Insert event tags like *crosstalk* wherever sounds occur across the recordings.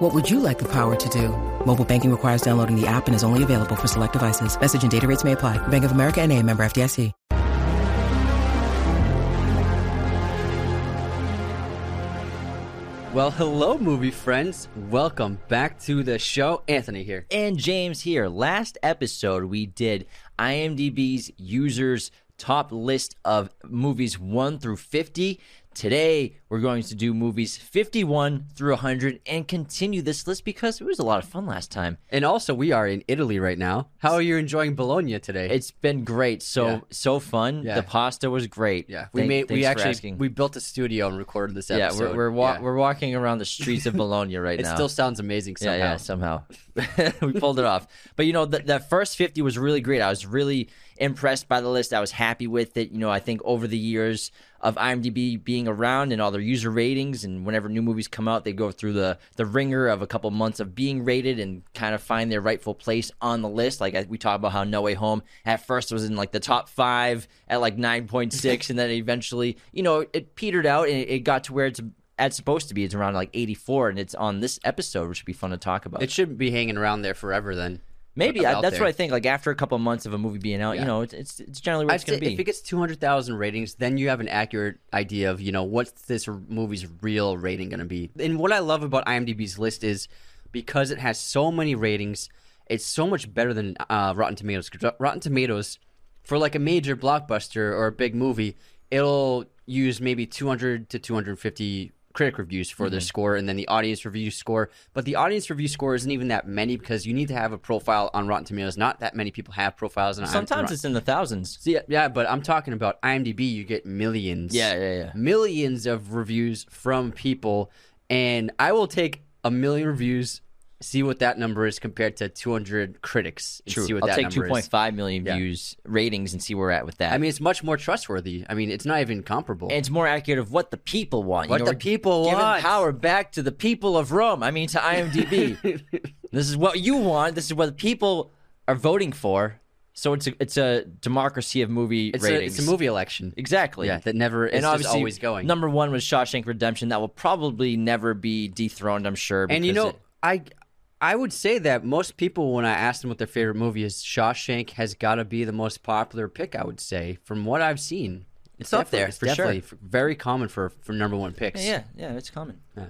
What would you like the power to do? Mobile banking requires downloading the app and is only available for select devices. Message and data rates may apply. Bank of America and a member FDIC. Well, hello, movie friends. Welcome back to the show. Anthony here. and James here. Last episode, we did IMDb's users' top list of movies 1 through 50. Today, we're going to do movies 51 through 100 and continue this list because it was a lot of fun last time. And also, we are in Italy right now. How are you enjoying Bologna today? It's been great. So, Yeah. so fun. Yeah. The pasta was great. yeah, we Thank- made we actually asking. we built a studio and recorded this yeah, we're we're, wa- Yeah. we're walking around the streets of *laughs* Bologna right it now. It still sounds amazing somehow. Yeah, yeah, somehow. *laughs* *laughs* we pulled it off. But you know, the, that first 50 was really great. I was really impressed by the list. I was happy with it. You know, I think over the years of IMDb being around and all their user ratings and whenever new movies come out, they go through the the ringer of a couple months of being rated and kind of find their rightful place on the list. Like we talked about how No Way Home at first was in like the top 5 at like 9.6 and then eventually, you know, it petered out and it, it got to where it's it's supposed to be. It's around like 84 and it's on this episode, which would be fun to talk about. It shouldn't be hanging around there forever. Then Maybe I, that's there. what I think. Like after a couple of months of a movie being out, Yeah. you know, it's it's, it's generally where I'd it's going to be. if it gets two hundred thousand ratings, then you have an accurate idea of you know what's this movie's real rating going to be. And what I love about IMDb's list is because it has so many ratings, it's so much better than uh, Rotten Tomatoes. Rotten Tomatoes, for like a major blockbuster or a big movie, it'll use maybe two hundred to two hundred fifty critic reviews for Mm-hmm. their score and then the audience review score but the audience review score isn't even that many because you need to have a profile on rotten tomatoes not that many people have profiles on Sometimes it's in the thousands. See, yeah, yeah, but I'm talking about IMDb. You get millions. Yeah, yeah, yeah. Millions of reviews from people, and I will take a million reviews, see what that number is compared to 200 critics. and True. See what I'll that take number 2.5 million Yeah. views ratings and see where we're at with that. I mean, it's much more trustworthy. I mean, it's not even comparable. and it's more accurate of what the people want. You What know, the people giving want. power back to the people of Rome. I mean, to IMDb. *laughs* this is what you want. This is what the people are voting for. So it's a it's a democracy of movie it's, a, ratings. it's a movie election. Exactly. Yeah, that never and obviously always going. Number one was Shawshank Redemption. That will probably never be dethroned. I'm sure. and you know, I I would say that most people, when I ask them what their favorite movie is, Shawshank has got to be the most popular pick. I would say, from what I've seen, It's up there, It's for sure. very common for for number one picks. Yeah, yeah, it's common. Yeah.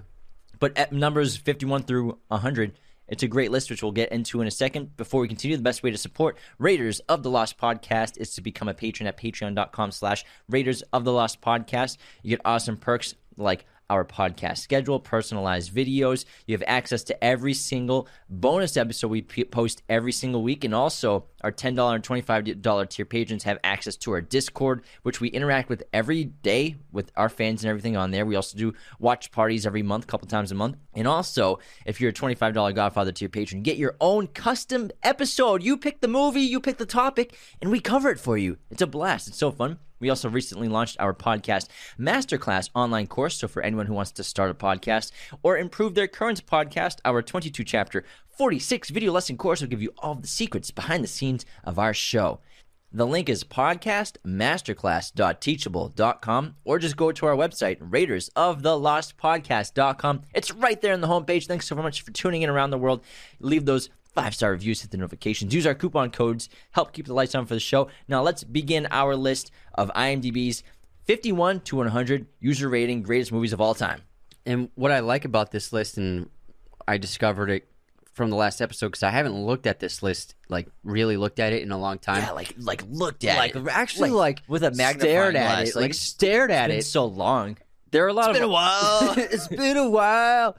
But at numbers 51 through 100, it's a great list, which we'll get into in a second. Before we continue, the best way to support Raiders of the Lost Podcast is to become a patron at patreon.com slash Raiders of the Lost Podcast. You get awesome perks like our podcast schedule, personalized videos. You have access to every single bonus episode we p- post every single week. And also, our $10 and $25 tier patrons have access to our Discord, which we interact with every day with our fans and everything on there. We also do watch parties every month, couple times a month. And also, if you're a $25 Godfather tier patron, get your own custom episode. You pick the movie, you pick the topic, and we cover it for you. It's a blast. It's so fun. We also recently launched our podcast masterclass online course. So, for anyone who wants to start a podcast or improve their current podcast, our 22 chapter, 46 video lesson course will give you all the secrets behind the scenes of our show. The link is podcastmasterclass.teachable.com or just go to our website, raidersoftheLostPodcast.com. It's right there on the homepage. Thanks so much for tuning in around the world. Leave those five star reviews, hit the notifications, use our coupon codes, help keep the lights on for the show. Now let's begin our list of IMDb's 51 to 100 user rating greatest movies of all time. And what I like about this list, and I discovered it from the last episode because I haven't looked at this list, like really looked at it in a long time. Yeah, like like looked at like it. actually, like, with a magnifying stared at glass. it, like, stared at it's been it. so long. there are a lot It's of been a while. *laughs* it's been a while.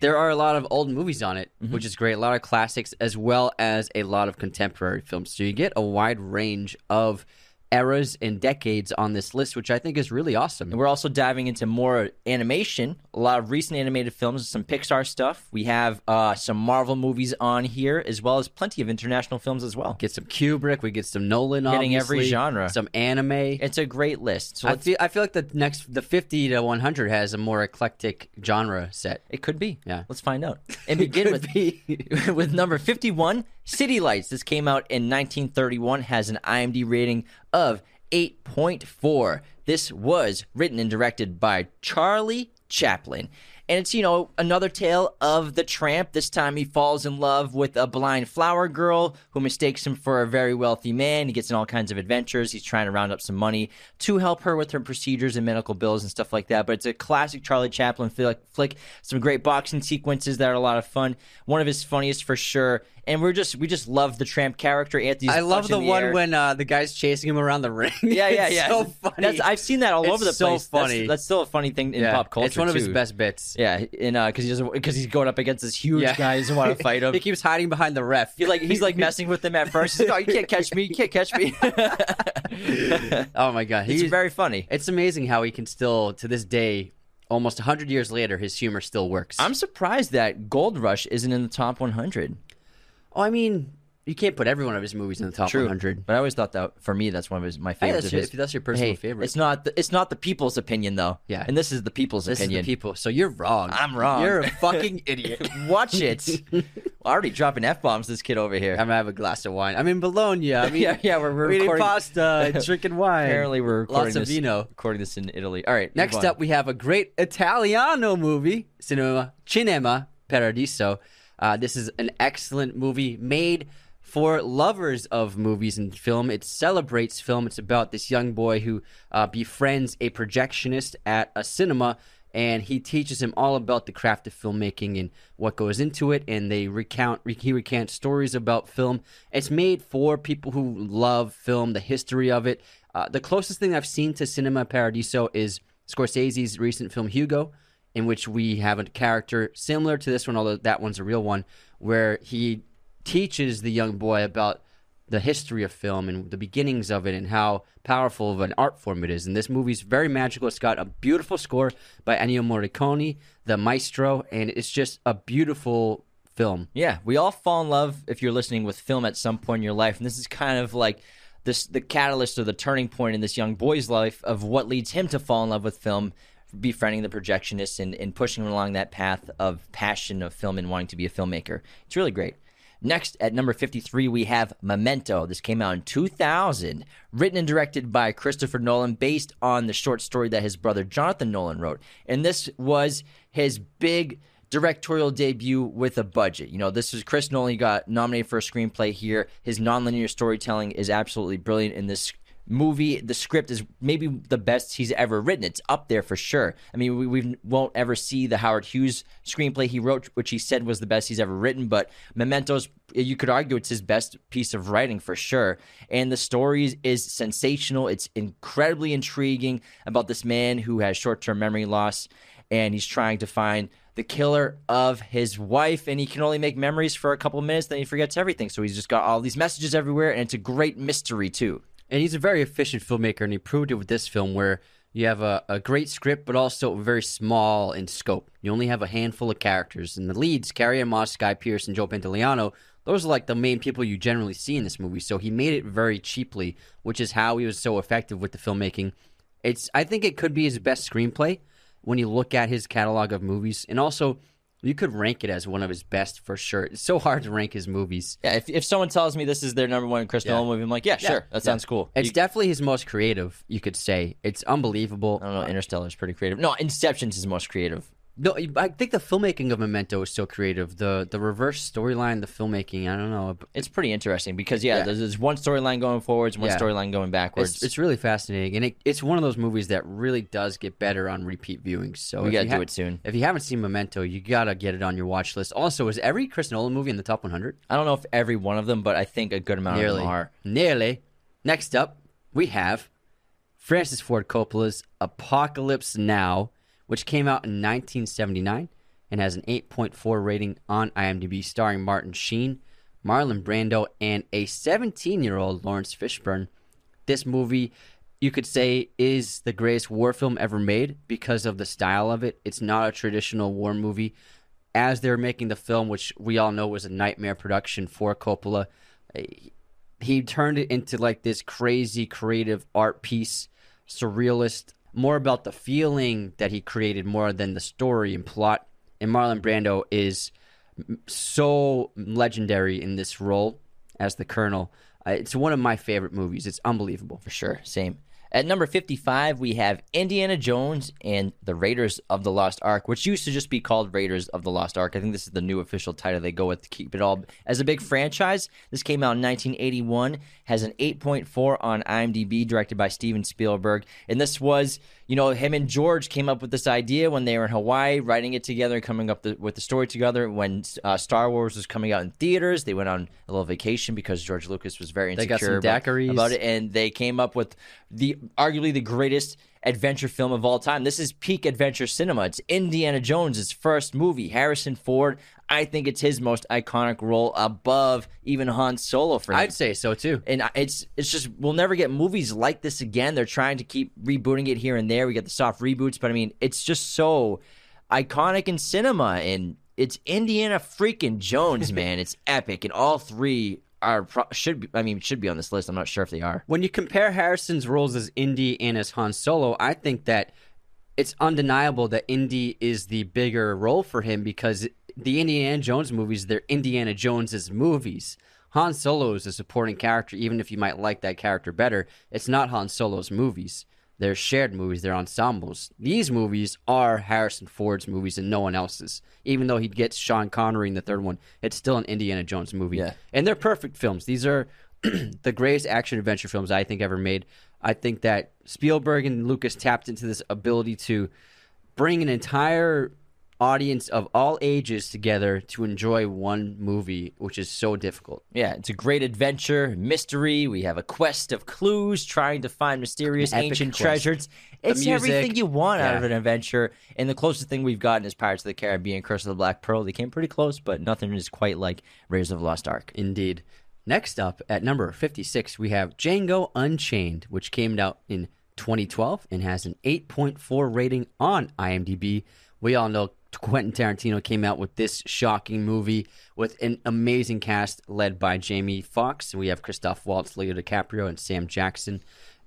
There are a lot of old movies on it, Mm-hmm. which is great. A lot of classics as well as a lot of contemporary films. So you get a wide range of eras and decades on this list, which I think is really awesome. And we're also diving into more animation, a lot of recent animated films, some Pixar stuff. We have uh, some Marvel movies on here, as well as plenty of international films as well. Get some Kubrick, we get some Nolan, getting every genre. some anime. It's a great list. So I feel I feel like the next the 50 to 100 has a more eclectic genre set. it could be. Yeah. Let's find out. *laughs* And begin with *laughs* with number 51, City Lights. This came out in 1931, has an IMDb rating of 8.4. This was written and directed by Charlie Chaplin. And it's, you know, another tale of the tramp. This time he falls in love with a blind flower girl who mistakes him for a very wealthy man. He gets in all kinds of adventures. He's trying to round up some money to help her with her procedures and medical bills and stuff like that. But it's a classic Charlie Chaplin flick. Some great boxing sequences that are a lot of fun. One of his funniest for sure. And we're just we just love the tramp character. Anthony's I love the, punching one air. when uh, the guy's chasing him around the ring. *laughs* yeah, yeah, It's yeah. so funny. That's, I've seen that all It's over the so place. That's- funny. That's, still a funny thing in Yeah, pop culture. It's one of his best bits. Yeah, and because he doesn't because he's going up against this huge Yeah. guy, he doesn't want to fight him. *laughs* he keeps hiding behind the ref. He like he's like *laughs* messing with him at first. He's like, "Oh, you can't catch me! You can't catch me!" oh my god, it's he's very funny. It's amazing how he can still, to this day, almost 100 years later, his humor still works. I'm surprised that Gold Rush isn't in the top 100. Oh, I mean, you can't put every one of his movies in the top 100. but I always thought that for me, that's one of his my Hey, favorites. that's, of your, that's your personal Hey, favorite. It's not the, it's not the people's opinion though. Yeah. and this is the people's this opinion. is the people. So you're wrong. I'm wrong. You're a *laughs* fucking idiot. Watch it. *laughs* Already dropping f bombs. This kid over here. I'm gonna have a glass of wine. I'm in Bologna. I *laughs* mean, Yeah, yeah, we're- we're eating recording- pasta, and drinking wine. Apparently, we're recording lots of this, vino. recording this in Italy. All right, Next up, we have a great Italiano movie, Cinema Cinema Paradiso. Uh, this is an excellent movie made for lovers of movies and film. It celebrates film. It's about this young boy who uh, befriends a projectionist at a cinema, and he teaches him all about the craft of filmmaking and what goes into it. And they recount he recants stories about film. It's made for people who love film, the history of it. Uh, the closest thing I've seen to Cinema Paradiso is Scorsese's recent film Hugo, in which we have a character similar to this one, although that one's a real one, where he teaches the young boy about the history of film and the beginnings of it and how powerful of an art form it is. And this movie's very magical. It's got a beautiful score by Ennio Morricone, the maestro, and it's just a beautiful film. Yeah, we all fall in love if you're listening with film at some point in your life, and this is kind of like this the catalyst or the turning point in this young boy's life of what leads him to fall in love with film, befriending the projectionist and, and pushing him along that path of passion of film and wanting to be a filmmaker. It's really great. Next, at number 53, we have Memento. This came out in 2000, written and directed by Christopher Nolan, based on the short story that his brother Jonathan Nolan wrote. And this was his big directorial debut with a budget. You know, this is Chris Nolan. Got nominated for a screenplay here. His nonlinear storytelling is absolutely brilliant in this movie. The script is maybe the best he's ever written. It's up there for sure. I mean, we, we won't ever see the Howard Hughes screenplay he wrote, which he said was the best he's ever written. But Memento's, you could argue it's his best piece of writing for sure. And the story is sensational. It's incredibly intriguing about this man who has short term memory loss and he's trying to find the killer of his wife and he can only make memories for a couple of minutes then he forgets everything so he's just got all these messages everywhere and it's a great mystery too And he's a very efficient filmmaker, and he proved it with this film where you have a, a great script, but also very small in scope. You only have a handful of characters, and the leads, Carrie Moss, Guy Pearce, and Joe Pantoliano, those are like the main people you generally see in this movie. So he made it very cheaply, which is how he was so effective with the filmmaking. It's I think it could be his best screenplay when you look at his catalog of movies, and also you could rank it as one of his best for sure. It's so hard to rank his movies. yeah if, if someone tells me this is their number one chris Yeah. nolan movie i'm like yeah, sure that sounds cool It's You- definitely his most creative, you could say. It's unbelievable. i don't know interstellar is pretty creative no inception's his most creative No, I think the filmmaking of Memento is so creative. The the reverse storyline, the filmmaking, I don't know. it's pretty interesting because yeah, Yeah. There's, there's one storyline going forwards one Yeah. storyline going backwards It's, it's really fascinating, and it, it's one of those movies that really does get better on repeat viewings. So We gotta do ha- it soon. If you haven't seen Memento, you gotta get it on your watch list. Also, is every Chris Nolan movie in the top 100? i don't know if every one of them but i think a good amount Nearly. of them are Nearly. Next up, we have Francis Ford Coppola's Apocalypse Now, which came out in 1979 and has an 8.4 rating on IMDb, starring Martin Sheen, Marlon Brando, and a 17 year old Laurence Fishburne. this movie, you could say, is the greatest war film ever made because of the style of it. It's not a traditional war movie. As they're making the film, which we all know was a nightmare production for Coppola, eh, he turned it into like this crazy creative art piece, surrealist, more about the feeling that he created more than the story and plot. And Marlon Brando is so legendary in this role as the Colonel. Uh, it's one of my favorite movies. It's unbelievable. For sure. Same. At number 55, we have Indiana Jones and the Raiders of the Lost Ark, which used to just be called Raiders of the Lost Ark. I think this is the new official title they go with to keep it all as a big franchise. This came out in 1981, has an 8.4 on IMDb, directed by Steven Spielberg. And this was, you know, him and George came up with this idea when they were in Hawaii, writing it together and coming up the, with the story together. When uh, Star Wars was coming out in theaters, they went on a little vacation because George Lucas was very They insecure about, about it and they came up with the arguably the greatest adventure film of all time. This is peak adventure cinema. It's Indiana Jones' first movie. Harrison Ford, I think it's his most iconic role above even Han Solo for him. I'd say so too. and it's it's just we'll never get movies like this again. They're trying to keep rebooting it here and there. We get the soft reboots, but I mean, it's just so iconic in cinema and it's Indiana freaking Jones, man. *laughs* it's epic and all three are pro- should be I mean should be on this list. I'm not sure if they are. When you compare Harrison's roles as Indy and as Han Solo, I think that it's undeniable that Indy is the bigger role for him because the Indiana Jones movies, they're Indiana Jones's movies. Han Solo is a supporting character, even if you might like that character better. It's not Han Solo's movies. They're shared movies, they're ensembles. These movies are Harrison Ford's movies and no one else's. Even though he gets Sean Connery in the third one, it's still an Indiana Jones movie. Yeah. And they're perfect films. These are *clears throat* the greatest action adventure films I think ever made. I think that Spielberg and Lucas tapped into this ability to bring an entire audience of all ages together to enjoy one movie, which is so difficult. Yeah, it's a great adventure, mystery. We have a quest of clues, trying to find mysterious epic ancient quest. treasures. It's music, everything you want out of an adventure. And the closest thing we've gotten is Pirates of the Caribbean, Curse of the Black Pearl. They came pretty close, but nothing is quite like Raiders of the Lost Ark. Indeed. Next up, at number 56, we have Django Unchained, which came out in 2012 and has an 8.4 rating on IMDb. We all know Quentin Tarantino came out with this shocking movie with an amazing cast led by Jamie Foxx. We have Christoph Waltz, Leo DiCaprio, and Sam Jackson.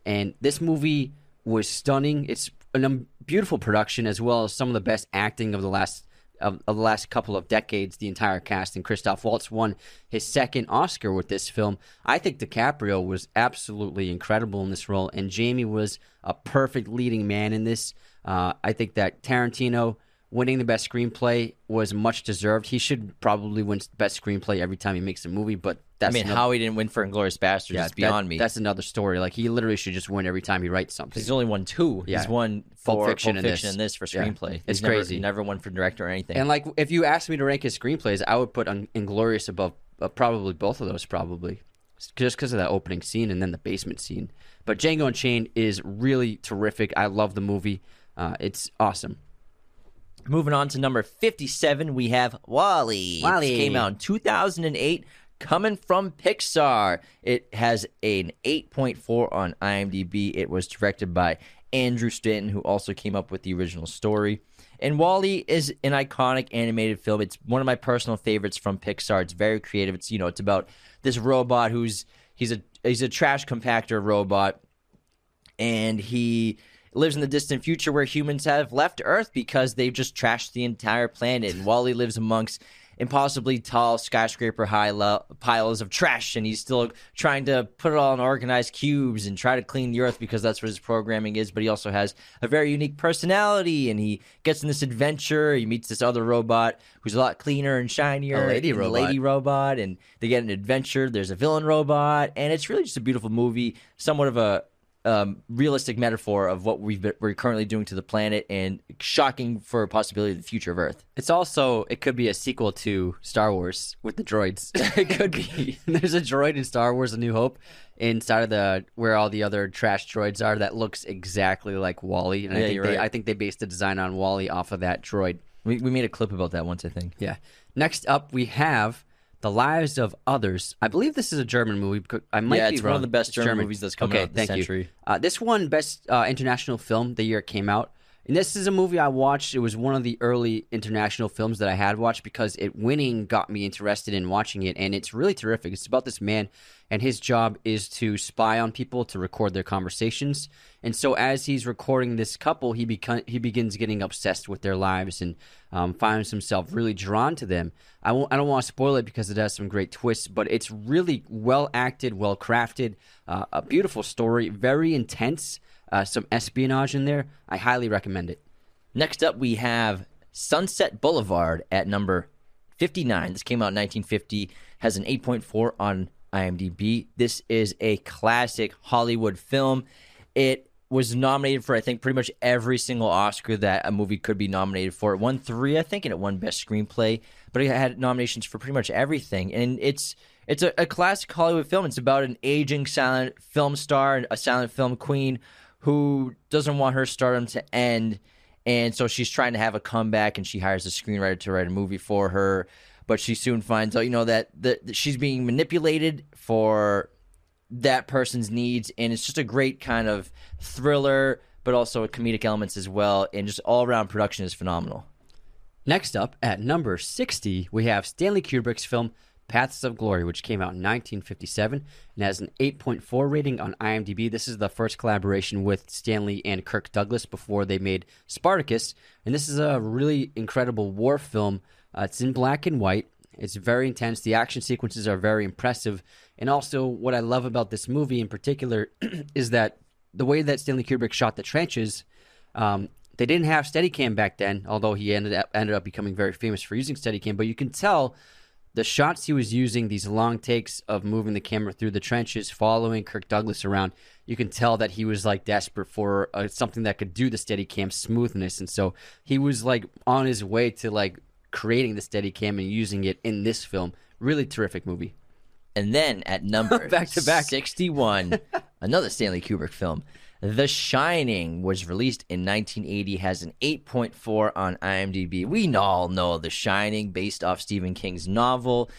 And this movie was stunning. It's a um, beautiful production as well as some of the best acting of the last of, of the last couple of decades, the entire cast, and Christoph Waltz won his second Oscar with this film. I think DiCaprio was absolutely incredible in this role, and Jamie was a perfect leading man in this. Uh, I think that Tarantino winning the best screenplay was much deserved. He should probably win best screenplay every time he makes a movie, but that's I mean, no- how he didn't win for Inglourious Basterds yeah, is beyond that- me. That's another story. Like he literally should just win every time he writes something. He's only won two. Yeah. He's won Pulp for Fiction Pulp and this. and this for Yeah. screenplay. It's He's crazy. Never won for director or anything. And like, if you asked me to rank his screenplays, I would put Inglourious above uh, probably both of those, probably just because of that opening scene and then the basement scene. But Django Unchained is really terrific. I love the movie. Uh, it's awesome. Moving on to number 57, we have Wally. Wall-E. It came out in 2008, coming from Pixar. It has an 8.4 on IMDb. It was directed by Andrew Stanton, who also came up with the original story. And Wall-E is an iconic animated film. It's one of my personal favorites from Pixar. It's very creative. It's you know, it's about this robot who's he's a he's a trash compactor robot and he lives in the distant future where humans have left Earth because they've just trashed the entire planet. And Wall-E lives amongst impossibly tall skyscraper high lo- piles of trash, and he's still trying to put it all in organized cubes and try to clean the Earth because that's what his programming is. But he also has a very unique personality, and he gets in this adventure. He meets this other robot who's a lot cleaner and shinier, A lady and robot. lady robot, and they get an adventure. There's a villain robot, and it's really just a beautiful movie, somewhat of a um, realistic metaphor of what we've been, we're currently doing to the planet, and shocking for a possibility of the future of Earth. It's also it could be a sequel to Star Wars with the droids. *laughs* it could be. *laughs* There's a droid in Star Wars: A New Hope inside of the where all the other trash droids are that looks exactly like Wall-E, and I Yeah, think you're they right. I think they based the design on Wall-E off of that droid. We, we made a clip about that once, I think. Yeah. Next up, we have The Lives of Others. I believe this is a German movie. I might Yeah, be it's one of the best It's German movies that's come okay, out this thank century. You. Uh, this one, Best uh, International Film the year it came out. And this is a movie I watched. It was one of the early international films that I had watched because it winning got me interested in watching it. And it's really terrific. It's about this man, and his job is to spy on people to record their conversations. And so, as he's recording this couple, he beco- he begins getting obsessed with their lives and um, finds himself really drawn to them. I won't, I don't want to spoil it because it has some great twists, but it's really well acted, well crafted, uh, a beautiful story, very intense. Uh, some espionage in there. I highly recommend it. Next up, we have Sunset Boulevard at number 59. This came out in 1950, has an 8.4 on IMDb. This is a classic Hollywood film. It was nominated for, I think, pretty much every single Oscar that a movie could be nominated for. It won three, I think, and it won Best Screenplay, but it had nominations for pretty much everything. And it's it's a, a classic Hollywood film. It's about an aging silent film star, and a silent film queen who doesn't want her stardom to end. And so she's trying to have a comeback and she hires a screenwriter to write a movie for her. But she soon finds out, you know, that, that, she's being manipulated for that person's needs. And it's just a great kind of thriller, but also comedic elements as well. And just all around production is phenomenal. Next up, at number 60, we have Stanley Kubrick's film Paths of Glory, which came out in 1957 and has an 8.4 rating on IMDb. This is the first collaboration with Stanley and Kirk Douglas before they made Spartacus. And this is a really incredible war film. Uh, it's in black and white. It's very intense. The action sequences are very impressive. And also, what I love about this movie in particular *clears throat* is that the way that Stanley Kubrick shot the trenches, um, they didn't have Steadicam back then, although he ended up ended up becoming very famous for using Steadicam. But you can tell the shots he was using, these long takes of moving the camera through the trenches, following Kirk Douglas around. You can tell that he was like desperate for uh, something that could do the Steadicam smoothness, and so he was like on his way to like creating the Steadicam and using it in this film. Really terrific movie. And then at number *laughs* Back to back. 61, *laughs* another Stanley Kubrick film. The Shining was released in 1980, has an 8.4 on IMDb. We all know The Shining, based off Stephen King's novel,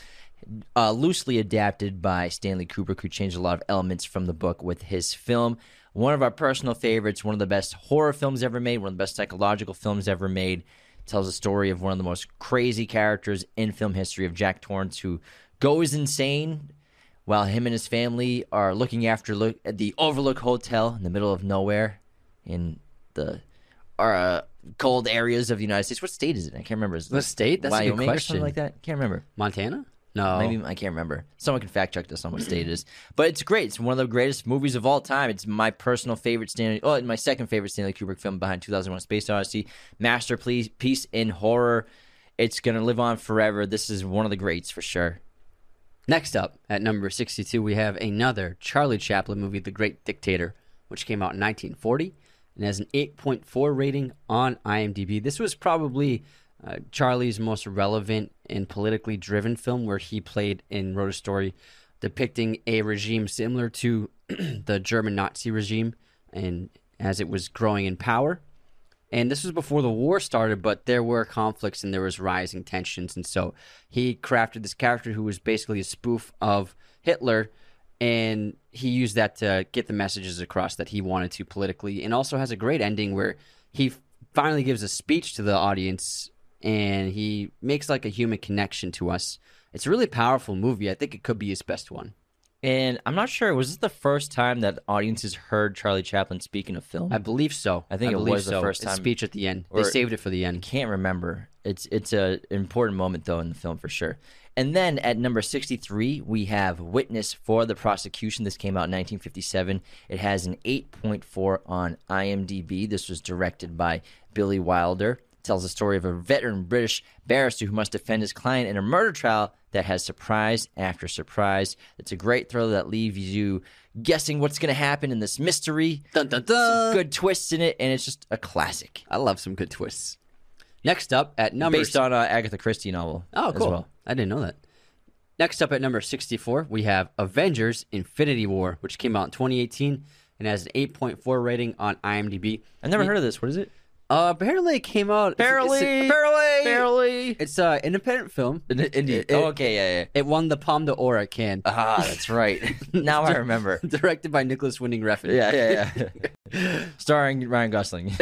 uh, loosely adapted by Stanley Kubrick, who changed a lot of elements from the book with his film. One of our personal favorites, one of the best horror films ever made, one of the best psychological films ever made. Tells a story of one of the most crazy characters in film history of Jack Torrance, who goes insane while him and his family are looking after look at the Overlook Hotel in the middle of nowhere in the uh, cold areas of the United States. What state is it? I can't remember. Is it What state? That's a good Wyoming or question. something like that. Can't remember. Montana? No. Maybe I can't remember. Someone can fact check this on what state it is. *clears throat* But it's great. It's one of the greatest movies of all time. It's my personal favorite Stanley. Oh, my second favorite Stanley Kubrick film behind 2001: Space Odyssey. Masterpiece piece in horror. It's gonna live on forever. This is one of the greats for sure. Next up, at number 62, we have another Charlie Chaplin movie, The Great Dictator, which came out in 1940 and has an 8.4 rating on IMDb. This was probably uh, Charlie's most relevant and politically driven film, where he played and wrote a story depicting a regime similar to *clears throat* the German Nazi regime and as it was growing in power. And this was before the war started, but there were conflicts and there was rising tensions. And so he crafted this character who was basically a spoof of Hitler, and he used that to get the messages across that he wanted to politically. And also has a great ending where he finally gives a speech to the audience and he makes like a human connection to us. It's a really powerful movie. I think it could be his best one. And I'm not sure. Was this the first time that audiences heard Charlie Chaplin speak in a film? I believe so. I think it believe was the so. first His time- speech at the end. or- they saved it for the I end. can't remember. It's it's a important moment though in the film for sure. And then at number 63, we have Witness for the Prosecution. This came out in 1957. It has an 8.4 on IMDb. This was directed by Billy Wilder. Tells the story of a veteran British barrister who must defend his client in a murder trial that has surprise after surprise. It's a great thriller that leaves you guessing what's going to happen in this mystery. Dun, dun, dun. Good twists in it, and it's just a classic. I love some good twists. Next up at number Based on uh, Agatha Christie novel. Oh, as cool. well. I didn't know that. Next up at number 64, we have Avengers Infinity War, which came out in 2018 and has an 8.4 rating on IMDb. I never heard of this. What is it? Uh, apparently it came out. it's, barely, barely. It's a independent film. Indeed. It- oh, okay, yeah, yeah. It won the Palme d'Or at Cannes. Ah, that's right. *laughs* now I remember. *laughs* Directed by Nicolas Winding Refn. Yeah, yeah, yeah. *laughs* Starring Ryan Gosling.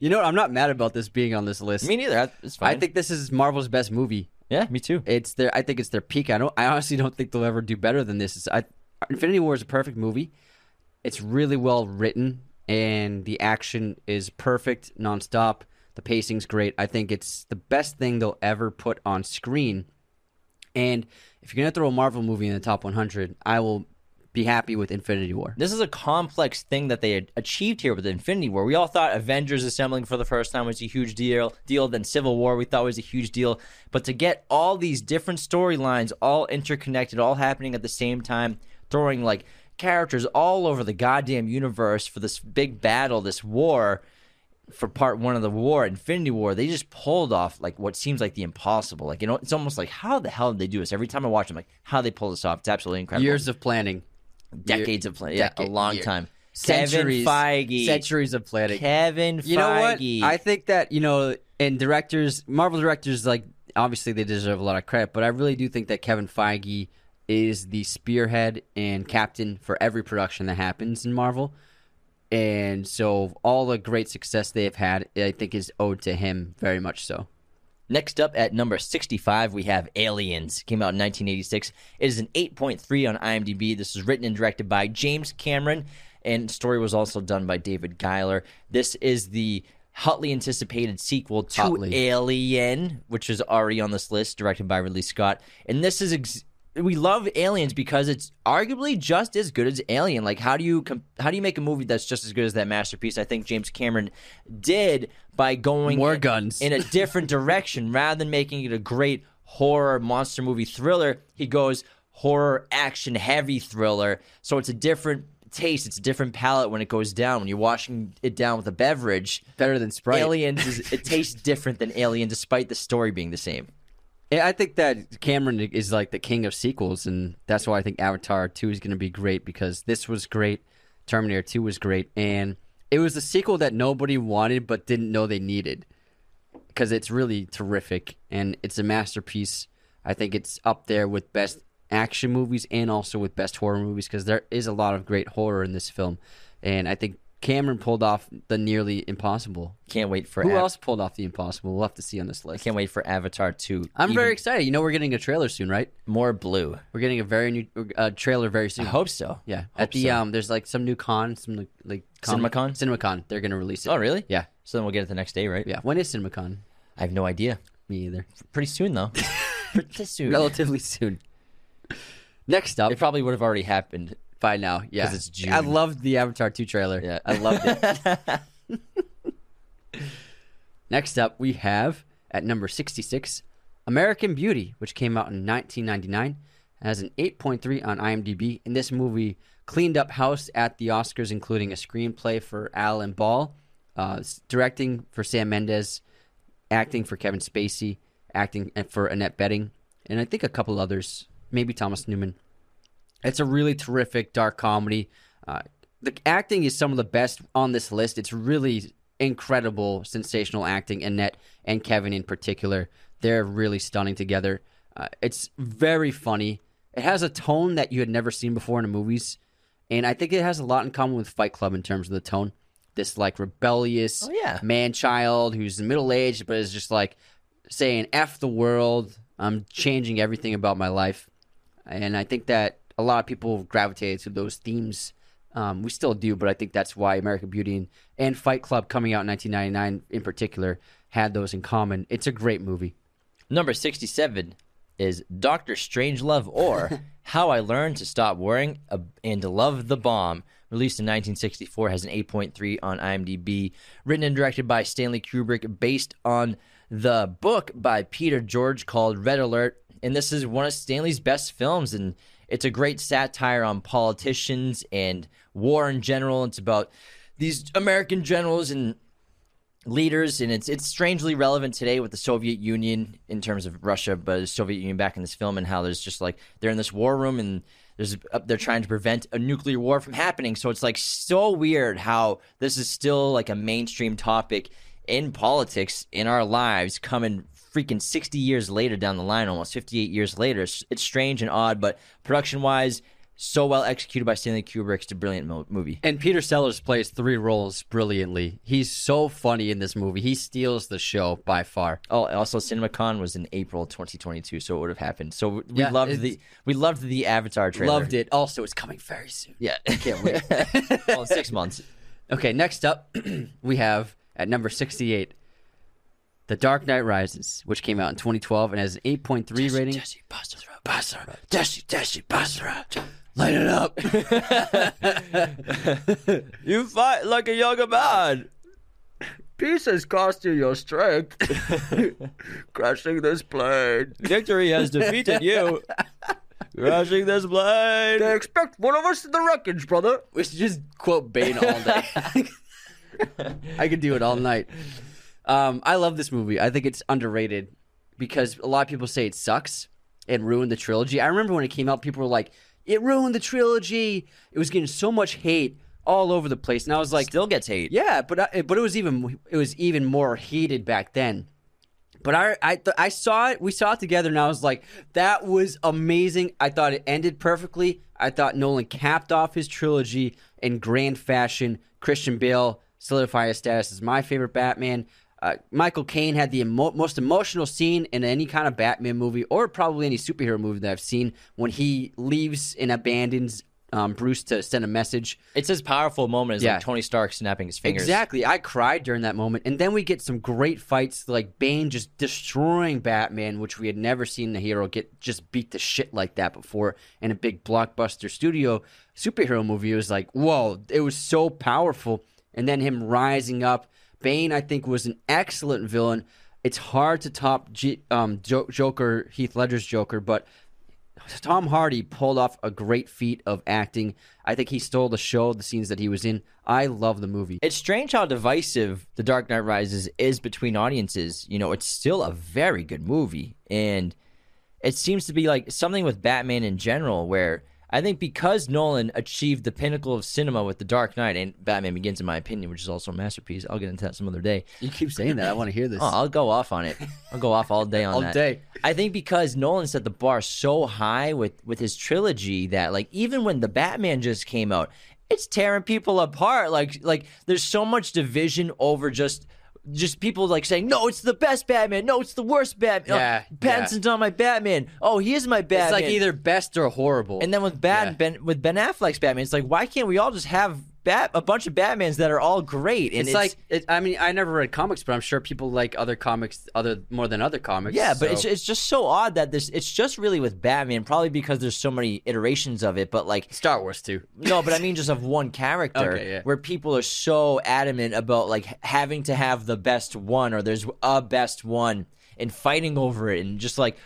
You know what? I'm not mad about this being on this list. Me neither. It's fine. I think this is Marvel's best movie. Yeah, me too. It's their. I think it's their peak. I don't. I honestly don't think they'll ever do better than this. It's, I, Infinity War is a perfect movie. It's really well written, and the action is perfect, nonstop. The pacing's great. I think it's the best thing they'll ever put on screen. And if you're gonna throw a Marvel movie in the top 100, I will be happy with Infinity War. This is a complex thing that they achieved here with Infinity War. We all thought Avengers assembling for the first time was a huge deal. Deal then Civil War we thought was a huge deal, but to get all these different storylines all interconnected, all happening at the same time, throwing like characters all over the goddamn universe for this big battle, this war for part one of the war, Infinity War, they just pulled off like what seems like the impossible. Like you know, it's almost like how the hell did they do this? Every time I watch them, like how they pull this off, it's absolutely incredible. Years of planning, decades of planning, yeah, a long year- time. centuries, Kevin Feige, centuries of planning. Kevin Feige. You know what? I think that you know, and directors, Marvel directors, like obviously they deserve a lot of credit, but I really do think that Kevin Feige is the spearhead and captain for every production that happens in Marvel. And so all the great success they have had, I think, is owed to him very much so. Next up at number 65, we have Aliens. Came out in 1986. It is an 8.3 on IMDb. This was written and directed by James Cameron, and story was also done by David Giler. This is the hotly anticipated sequel to Hotly. Alien, which is already on this list, directed by Ridley Scott. And this is. Ex- we love Aliens because it's arguably just as good as Alien. Like, how do you com- how do you make a movie that's just as good as that masterpiece? I think James Cameron did by going More guns. in a *laughs* different direction rather than making it a great horror monster movie thriller. He goes horror action heavy thriller. So it's a different taste. It's a different palate when it goes down. When you're washing it down with a beverage, Better than Sprite. Aliens is it tastes different than Alien, despite the story being the same. I think that Cameron is like the king of sequels, and that's why I think Avatar 2 is going to be great because this was great, Terminator 2 was great, and it was a sequel that nobody wanted but didn't know they needed because it's really terrific and it's a masterpiece. I think it's up there with best action movies and also with best horror movies because there is a lot of great horror in this film, and I think Cameron pulled off the nearly impossible. Can't wait for Who Av- else pulled off the impossible? We'll have to see on this list. Can't wait for Avatar 2. I'm Even very excited. You know, we're getting a trailer soon, right? more blue. We're getting a very new uh, trailer very soon. I hope so. Yeah, Hope at the so. um, there's like some new con, some like, like CinemaCon? CinemaCon. They're gonna release it. Oh, really? Yeah, So then we'll get it the next day, right? yeah. When is CinemaCon? I have no idea. Me either. Pretty soon, though. *laughs* Pretty soon. Relatively soon. Next up, It probably would have already happened. By now, Yeah, it's June. I loved the Avatar two trailer. Yeah. I loved it. *laughs* *laughs* Next up, we have at number sixty-six, American Beauty, which came out in 1999, has an 8.3 on IMDb. And this movie cleaned up house at the Oscars, including a screenplay for Alan Ball, uh, directing for Sam Mendes, acting for Kevin Spacey, acting for Annette Bening, and I think a couple others, maybe Thomas Newman. It's a really terrific dark comedy. Uh, the acting is some of the best on this list. It's really incredible, sensational acting. Annette and Kevin in particular, they're really stunning together. Uh, it's very funny. It has a tone that you had never seen before in the movies, and I think it has a lot in common with Fight Club in terms of the tone. This like rebellious Oh, yeah. man child who's middle aged but is just like saying "f the world." I'm changing everything about my life, and I think that a lot of people gravitated to those themes. Um, we still do, but I think that's why American Beauty and, and Fight Club, coming out in 1999 in particular, had those in common. It's a great movie. Number 67 is Doctor Strangelove or *laughs* How I Learned to Stop Worrying and to Love the Bomb. Released in 1964, has an 8.3 on IMDb. Written and directed by Stanley Kubrick, based on the book by Peter George called Red Alert. And this is one of Stanley's best films, and it's a great satire on politicians and war in general. It's about these American generals and leaders, and it's it's strangely relevant today with the Soviet Union in terms of Russia, but the Soviet Union back in this film and how there's just like they're in this war room and there's they're trying to prevent a nuclear war from happening. So it's like so weird how this is still like a mainstream topic in politics in our lives coming freaking 60 years later down the line, almost 58 years later. It's, it's strange and odd, but production wise, so well executed by Stanley Kubrick. It's a brilliant mo- movie. And Peter Sellers plays three roles brilliantly. He's so funny in this movie. He steals the show by far. Oh, also CinemaCon was in April 2022, so it would have happened. So we Yeah, loved the we loved the Avatar trailer. Loved it. Also, it's coming very soon. Yeah, I Can't wait. *laughs* well, six months. *laughs* Okay, next up, *clears throat* we have at number 68, The Dark Knight Rises, which came out in 2012 and has an 8.3 rating. Jesse, Buster, Basra, Jesse, Jesse, Basra, light it up. *laughs* you fight like a younger man. Pieces cost you your strength. *laughs* Crashing this plane. Victory has defeated you. *laughs* Crashing this plane. They expect one of us in the wreckage, brother. We should just quote Bane all day. I could do it all night. Um, I love this movie. I think it's underrated because a lot of people say it sucks and ruined the trilogy. I remember when it came out, people were like, "It ruined the trilogy." It was getting so much hate all over the place, and I was like, Still gets hate. "Yeah," but I, but it was even it was even more heated back then. But I I I saw it. We saw it together, and I was like, "That was amazing." I thought it ended perfectly. I thought Nolan capped off his trilogy in grand fashion. Christian Bale solidified his status as my favorite Batman. Uh, Michael Caine had the emo- most emotional scene in any kind of Batman movie, or probably any superhero movie that I've seen, when he leaves and abandons um, Bruce to send a message. It's his powerful a moment. Is Yeah. like Tony Stark snapping his fingers. Exactly. I cried during that moment. And then we get some great fights like Bane just destroying Batman, which we had never seen the hero get just beat the shit like that before in a big blockbuster studio superhero movie. It was like, whoa, it was so powerful. And then him rising up. Bane, I think, was an excellent villain. It's hard to top G- um, Jo- Joker, Heath Ledger's Joker, but Tom Hardy pulled off a great feat of acting. I think he stole the show, the scenes that he was in. I love the movie. It's strange how divisive The Dark Knight Rises is between audiences. You know, it's still a very good movie. And it seems to be like something with Batman in general, where I think because Nolan achieved the pinnacle of cinema with The Dark Knight and Batman Begins, in my opinion, which is also a masterpiece. I'll get into that some other day. You keep saying that. I want to hear this. Oh, I'll go off on it. I'll go off all day on *laughs* All that. day. I think because Nolan set the bar so high with with his trilogy that like even when the Batman just came out, it's tearing people apart. Like like there's so much division over just just people like saying, No, it's the best Batman, no, it's the worst Batman. Uh, yeah, oh, Pattinson's not my Batman. Oh, he is my Batman. it's like either best or horrible. and then with Bat Yeah. Ben with Ben Affleck's Batman, it's like why can't we all just have Bat a bunch of Batmans that are all great? And it's, like it, I mean I never read comics, but I'm sure people like other comics other more than other comics. Yeah, but so- it's it's just so odd that this it's just really with Batman, probably because there's so many iterations of it, but like Star Wars too. no, but I *laughs* mean just of one character Okay, yeah. where people are so adamant about like having to have the best one or there's a best one and fighting over it and just like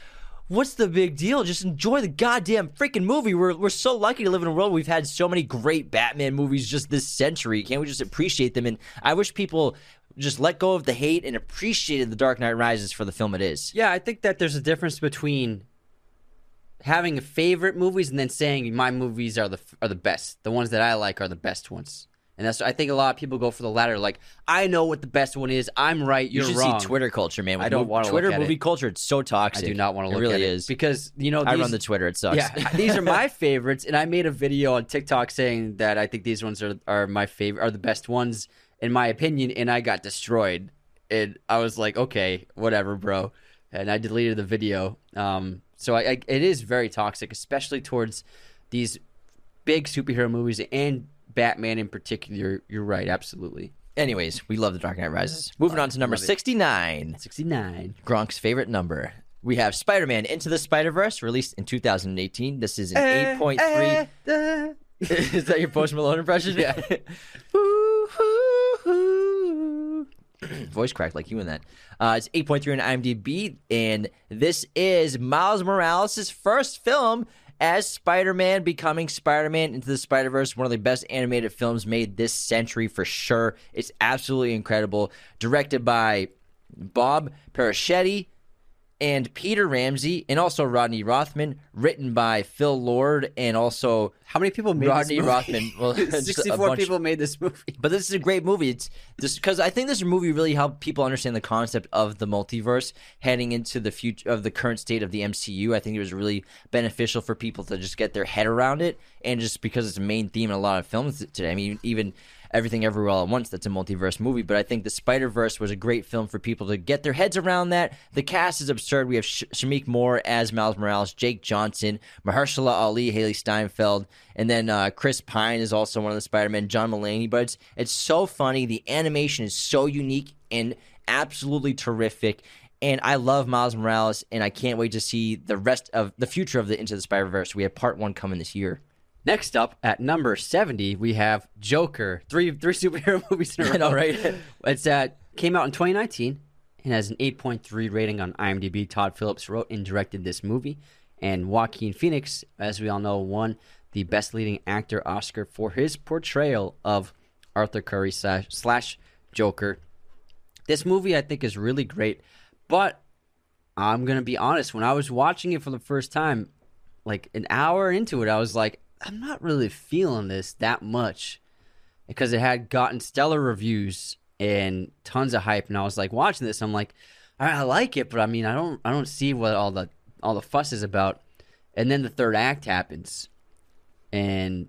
what's the big deal? Just enjoy the goddamn freaking movie. We're we're so lucky to live in a world where we've had so many great Batman movies just this century. Can't we just appreciate them? And I wish people just let go of the hate and appreciated The Dark Knight Rises for the film it is. Yeah, I think that there's a difference between having favorite movies and then saying my movies are the are the best. The ones that I like are the best ones. And that's I think a lot of people go for the latter. Like I know what the best one is. I'm right. You're You're should wrong. see Twitter culture, man. I don't wanna look Twitter movie it. culture. It's so toxic. I do not want to It really at it is because you know I these- run the Twitter. It sucks. Yeah, *laughs* these are my *laughs* favorites, and I made a video on TikTok saying that I think these ones are are my favorite, are the best ones in my opinion, and I got destroyed. And I was like, okay, whatever, bro, and I deleted the video. Um, so I, I it is very toxic, especially towards these big superhero movies and Batman in particular. You're right, absolutely. Anyways, we love The Dark Knight Rises. Moving on to number Love it. sixty-nine. Sixty nine. Gronk's favorite number. We have Spider-Man Into the Spider-Verse, released in 2018. This is an Eh, 8.3. *laughs* is that your Post Malone impression? Yeah. *laughs* *clears throat* Voice cracked like you in that. Uh, it's 8.3 on IMDb, and this is Miles Morales' first film as Spider-Man becoming Spider-Man into the Spider-Verse, one of the best animated films made this century for sure. It's absolutely incredible. Directed by Bob Persichetti, and Peter Ramsey, and also Rodney Rothman, written by Phil Lord, and also How many people made Rodney this movie? Rothman. *laughs* Well, *laughs* 64 bunch- people made this movie. But this is a great movie. It's just because I think this movie really helped people understand the concept of the multiverse heading into the future of the current state of the MCU. I think it was really beneficial for people to just get their head around it, and just because it's a main theme in a lot of films today. I mean, even everything everywhere all at once that's a multiverse movie. But I think the Spider Verse was a great film for people to get their heads around that. The cast is absurd. We have Sh- Shameik Moore as Miles Morales, Jake Johnson, Mahershala Ali, Hailee Steinfeld, and then uh, Chris Pine is also one of the Spider Men. John Mulaney, but it's it's so funny. The animation is so unique and absolutely terrific. And I love Miles Morales, and I can't wait to see the rest of the future of the Into the Spider Verse. We have part one coming this year. Next up at number 70, we have Joker. Three three superhero *laughs* movies in a row. Know, right? *laughs* It's uh, came out in 2019 and has an 8.3 rating on IMDb. Todd Phillips wrote and directed this movie. And Joaquin Phoenix, as we all know, won the Best Leading Actor Oscar for his portrayal of Arthur Curry slash, slash Joker. This movie, I think, is really great. But I'm going to be honest, when I was watching it for the first time, like an hour into it, I was like, I'm not really feeling this that much because it had gotten stellar reviews and tons of hype. And I was like watching this, I'm like, I, I like it, but I mean, I don't, I don't see what all the all the fuss is about. And then the third act happens, and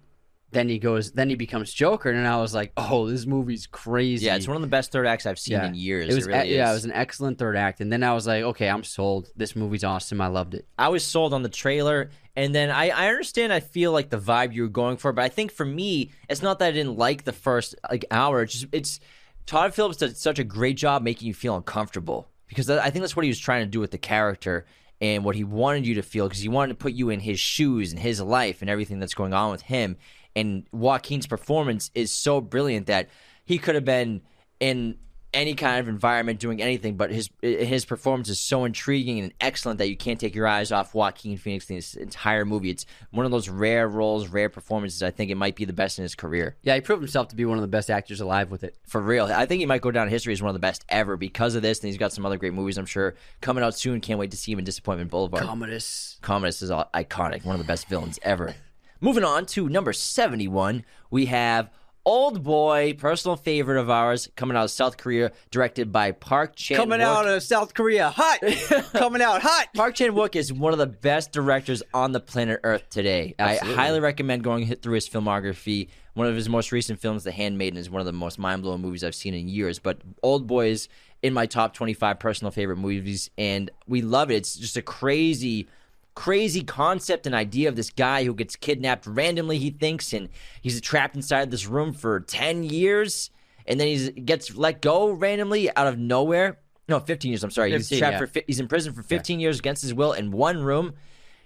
then he goes, then he becomes Joker, and I was like, oh, this movie's crazy. Yeah, it's one of the best third acts I've seen in years. It was, really e- yeah, it was an excellent third act, and then I was like, okay, I'm sold. This movie's awesome. I loved it. I was sold on the trailer, and then I, I understand. I feel like the vibe you were going for, but I think for me, it's not that I didn't like the first like hour. It's just it's Todd Phillips did such a great job making you feel uncomfortable because I think that's what he was trying to do with the character and what he wanted you to feel because he wanted to put you in his shoes and his life and everything that's going on with him. And Joaquin's performance is so brilliant that he could have been in any kind of environment doing anything, but his his performance is so intriguing and excellent that you can't take your eyes off Joaquin Phoenix in this entire movie. It's one of those rare roles, rare performances. I think it might be the best in his career. Yeah, he proved himself to be one of the best actors alive with it. For real. I think he might go down in history as one of the best ever because of this. And he's got some other great movies, I'm sure, coming out soon. Can't wait to see him in Disappointment Boulevard. Commodus. Commodus is all- iconic, one of the best villains ever. Moving on to number 71, we have Old Boy, personal favorite of ours, coming out of South Korea, directed by Park Chan Coming out of South Korea, hot. *laughs* Coming out hot. Park Chan Wook is one of the best directors on the planet Earth today. Absolutely. I highly recommend going through his filmography. One of his most recent films, The Handmaiden, is one of the most mind blowing movies I've seen in years. But Old Boy is in my top 25 personal favorite movies, and we love it. It's just a crazy, crazy concept and idea of this guy who gets kidnapped randomly, he thinks, and he's trapped inside this room for 10 years, and then he gets let go randomly out of nowhere. No, 15 years. I'm sorry. he's trapped yeah. for he's in prison for 15 years against his will in one room.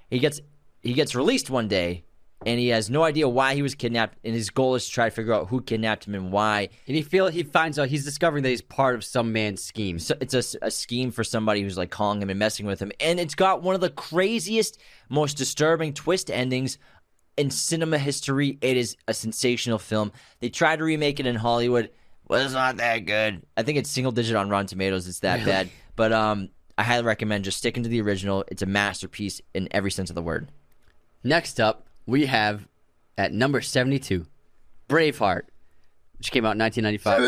He gets he gets released one day, and he has no idea why he was kidnapped. And his goal is to try to figure out who kidnapped him and why. And he feel he finds out he's discovering that he's part of some man's scheme. So it's a, a scheme for somebody who's like calling him and messing with him, and it's got one of the craziest, most disturbing twist endings in cinema history. It is a sensational film. They tried to remake it in Hollywood. Well, it's not that good. I think it's single digit on Rotten Tomatoes. It's that bad. But um, I highly recommend just sticking to the original. It's a masterpiece in every sense of the word. Next up, we have at number 72, Braveheart, which came out in 1995.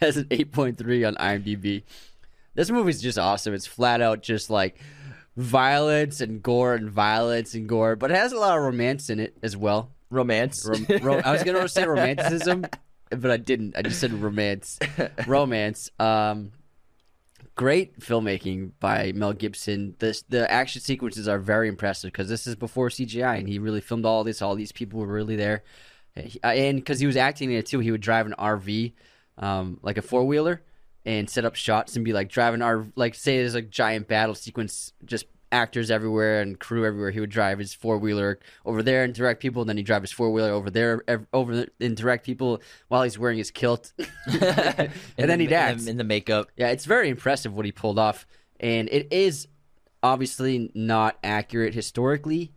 Has an 8.3 on IMDb. This movie's just awesome. It's flat out just like violence and gore and violence and gore, but it has a lot of romance in it as well. Romance. Rom- ro- I was gonna say romanticism, but I didn't. I just said romance, *laughs* romance. Um, great filmmaking by Mel Gibson. The the action sequences are very impressive because this is before CGI, and he really filmed all this. All these people were really there, uh, and because he was acting in it too, he would drive an RV, um, like a four wheeler, and set up shots and be like driving our like say there's a giant battle sequence, just actors everywhere and crew everywhere. He would drive his four wheeler over there and direct people, and then he'd drive his four wheeler over there ev- over the- and direct people while he's wearing his kilt, *laughs* *laughs* and then he'd in act. the, in the makeup. Yeah, it's very impressive what he pulled off, and it is obviously not accurate historically.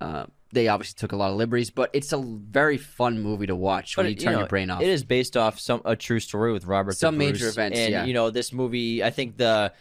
Uh, they obviously took a lot of liberties, but it's a very fun movie to watch when you it- turn know, your brain off. It is based off some a true story with Robert. Some major events, and yeah. you know this movie. I think the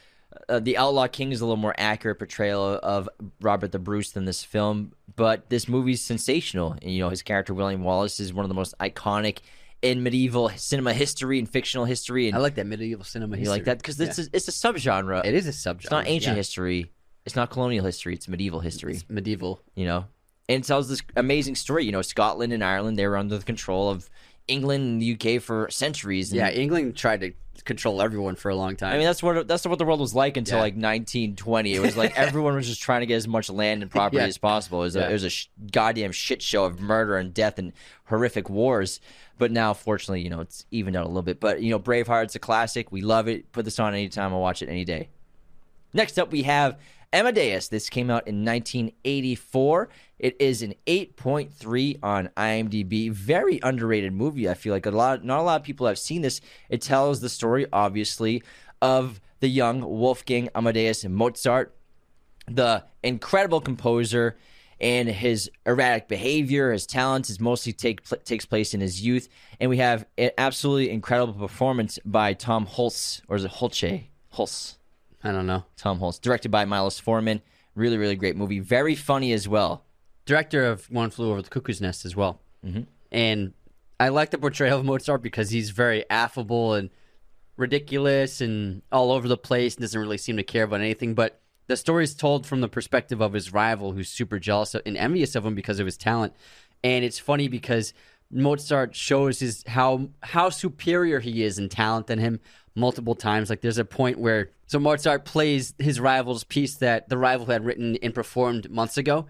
uh, the Outlaw King is a little more accurate portrayal of Robert the Bruce than this film, but this movie's sensational. And, you know his character William Wallace is one of the most iconic in medieval cinema history and fictional history. And I like that medieval cinema. you history. like that because it's Yeah. a, it's a subgenre. it is a subgenre. It's not ancient history. It's not colonial history. It's medieval history. medieval. you know, and it tells this amazing story. You know, Scotland and Ireland they were under the control of England and the UK for centuries. And, Yeah, England tried to control everyone for a long time. I mean that's what that's what the world was like until Yeah. like 1920. It was like *laughs* everyone was just trying to get as much land and property Yeah. as possible. It was a, it was a sh- goddamn shit show of murder and death and horrific wars. But now, fortunately, you know it's evened out a little bit. But you know, Braveheart's a classic. We love it. Put this on anytime. I'll watch it any day. Next up, we have Amadeus. This came out in 1984. It is an 8.3 on IMDb. Very underrated movie. I feel like a lot, not a lot of people have seen this. It tells the story, obviously, of the young Wolfgang Amadeus Mozart, the incredible composer. And his erratic behavior, his talents, is mostly take pl- takes place in his youth. And we have an absolutely incredible performance by Tom Hulce, or is it Hulce? Hulse. I don't know. Tom Hulce, directed by Milos Forman. Really, really great movie. Very funny as well. Director of One Flew Over the Cuckoo's Nest as well. Mm-hmm. And I like the portrayal of Mozart because he's very affable and ridiculous and all over the place and doesn't really seem to care about anything. But the story is told from the perspective of his rival, who's super jealous and envious of him because of his talent. And it's funny because Mozart shows his how how superior he is in talent than him multiple times. Like there's a point where so Mozart plays his rival's piece that the rival had written and performed months ago.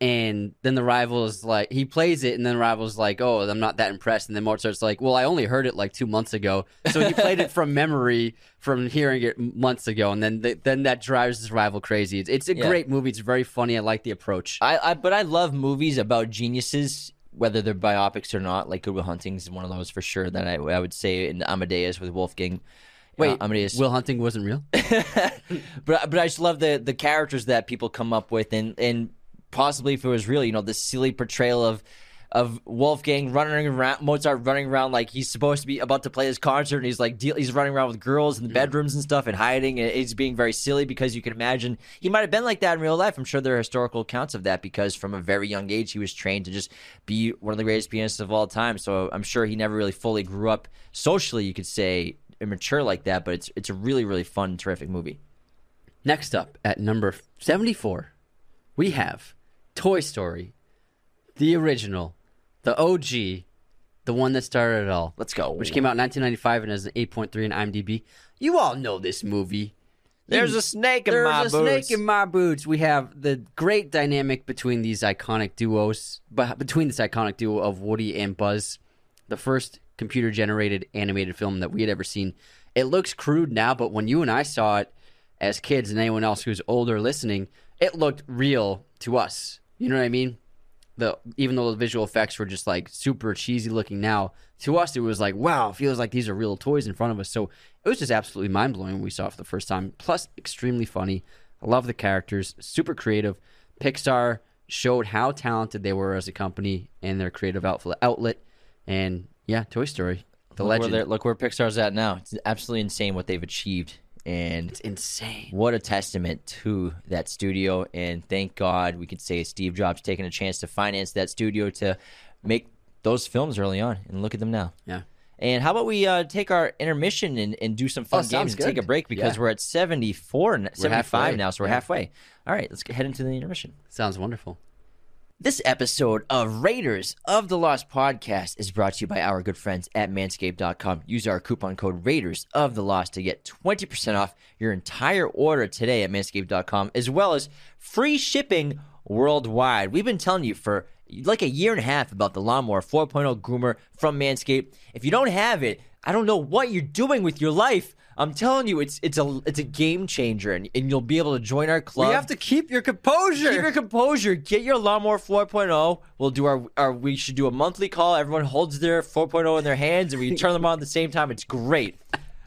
And then the rival is like, he plays it, and then the rival's like, "Oh, I'm not that impressed." And then Mozart's like, "Well, I only heard it like two months ago, so he played it from memory, from hearing it months ago." And then, th- then that drives his rival crazy. It's, it's a Yeah. great movie. It's very funny. I like the approach. I, I but I love movies about geniuses, whether they're biopics or not. Like Good Will Hunting is one of those for sure. That I, I would say in Amadeus with Wolfgang. Wait, uh, Amadeus. Will Hunting wasn't real. *laughs* but but I just love the the characters that people come up with, and and possibly if it was real, you know, the silly portrayal of of Wolfgang running around, Mozart running around like he's supposed to be about to play his concert, and he's like deal, he's running around with girls in the bedrooms and stuff and hiding, and he's being very silly because you can imagine he might have been like that in real life. I'm sure there are historical accounts of that because from a very young age he was trained to just be one of the greatest pianists of all time. So I'm sure he never really fully grew up socially, you could say, immature like that. But it's it's a really really fun, terrific movie. Next up at number 74, we have Toy Story, the original, the OG, the one that started it all. Let's go. Which came out in 1995 and has an 8.3 on IMDb. You all know this movie. There's a snake in There's my a snake in my boots. We have the great dynamic between these iconic duos, but between this iconic duo of Woody and Buzz, the first computer generated animated film that we had ever seen. It looks crude now, but when you and I saw it as kids and anyone else who's older listening, it looked real to us. You know what I mean? The even though the visual effects were just like super cheesy looking now, to us it was like, wow, feels like these are real toys in front of us. So it was just absolutely mind blowing when we saw it for the first time. Plus, extremely funny. I love the characters, super creative. Pixar showed how talented they were as a company and their creative outlet. outlet. And yeah, Toy Story, the look legend. they're- look where Pixar's at now. It's absolutely insane what they've achieved, and It's insane. what a testament to that studio. And thank God we could say Steve Jobs taking a chance to finance that studio to make those films early on. And look at them now. Yeah. And how about we uh, take our intermission and, and do some fun Oh, games and take a break because Yeah. we're at 74, and 75 halfway. now, so we're Yeah. halfway. All right, let's get, head into the intermission. Sounds wonderful. This episode of Raiders of the Lost podcast is brought to you by our good friends at manscaped.com. Use our coupon code Raiders of the Lost to get 20% off your entire order today at manscaped.com, as well as free shipping worldwide. We've been telling you for like a year and a half about the Lawnmower 4.0 groomer from Manscaped. If you don't have it, I don't know what you're doing with your life. I'm telling you, it's it's a it's a game changer, and, and you'll be able to join our club. You have to keep your composure. Keep your composure. Get your lawnmower 4.0. We'll do our, our we should do a monthly call. Everyone holds their 4.0 in their hands and we turn them on at the same time. It's great.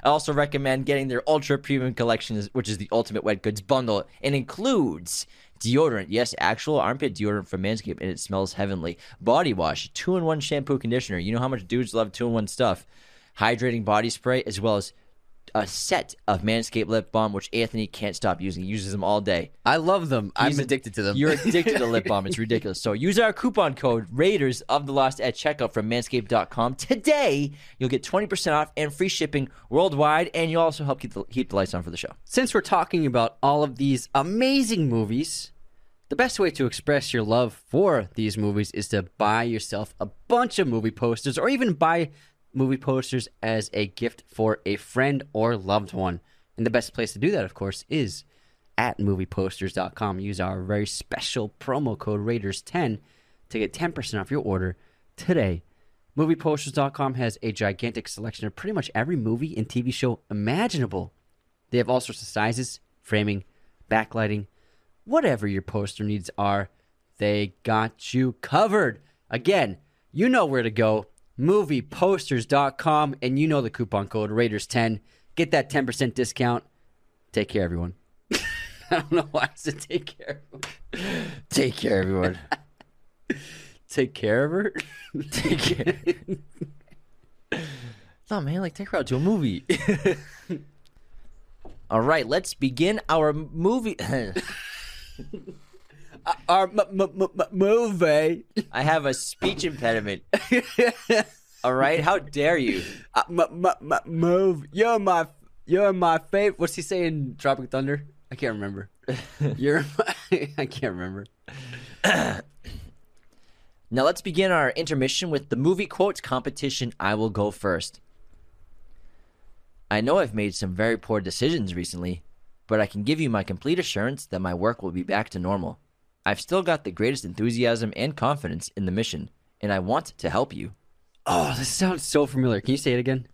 I also recommend getting their ultra premium collection, which is the ultimate wet goods bundle. It includes Deodorant, yes, actual armpit deodorant from Manscaped, and it smells heavenly. Body wash, two in one shampoo conditioner. You know how much dudes love two in one stuff. Hydrating body spray, as well as a set of Manscaped lip balm, which Anthony can't stop using. He uses them all day. I love them. I'm addicted to them. You're addicted to lip *laughs* balm. It's ridiculous. So use our coupon code Raiders of the Lost at checkout from manscaped.com. Today, you'll get 20% off and free shipping worldwide, and you'll also help keep the, keep the lights on for the show. Since we're talking about all of these amazing movies, the best way to express your love for these movies is to buy yourself a bunch of movie posters or even buy movie posters as a gift for a friend or loved one. And the best place to do that, of course, is at movieposters.com. Use our very special promo code Raiders10 to get 10% off your order today. Movieposters.com has a gigantic selection of pretty much every movie and TV show imaginable. They have all sorts of sizes, framing, backlighting, whatever your poster needs are, they got you covered. Again, you know where to go movieposters.com and you know the coupon code Raiders10. Get that 10% discount. Take care, everyone. *laughs* I don't know why I said take care. Take care, everyone. *laughs* Take care of her? *laughs* take care. no, man, like take her out to a movie. All right, let's begin our movie. Our m- m- m- m- movie. I have a speech impediment. *laughs* All right, how dare you? Uh, m- m- m- move. You're my you're my favorite. What's he saying? Tropic Thunder. I can't remember. *laughs* you're. My, *laughs* I can't remember. *clears throat* Now let's begin our intermission with the movie quotes competition. I will go first. I know I've made some very poor decisions recently, but I can give you my complete assurance that my work will be back to normal. I've still got the greatest enthusiasm and confidence in the mission, and I want to help you. Oh, this sounds so familiar. Can you say it again?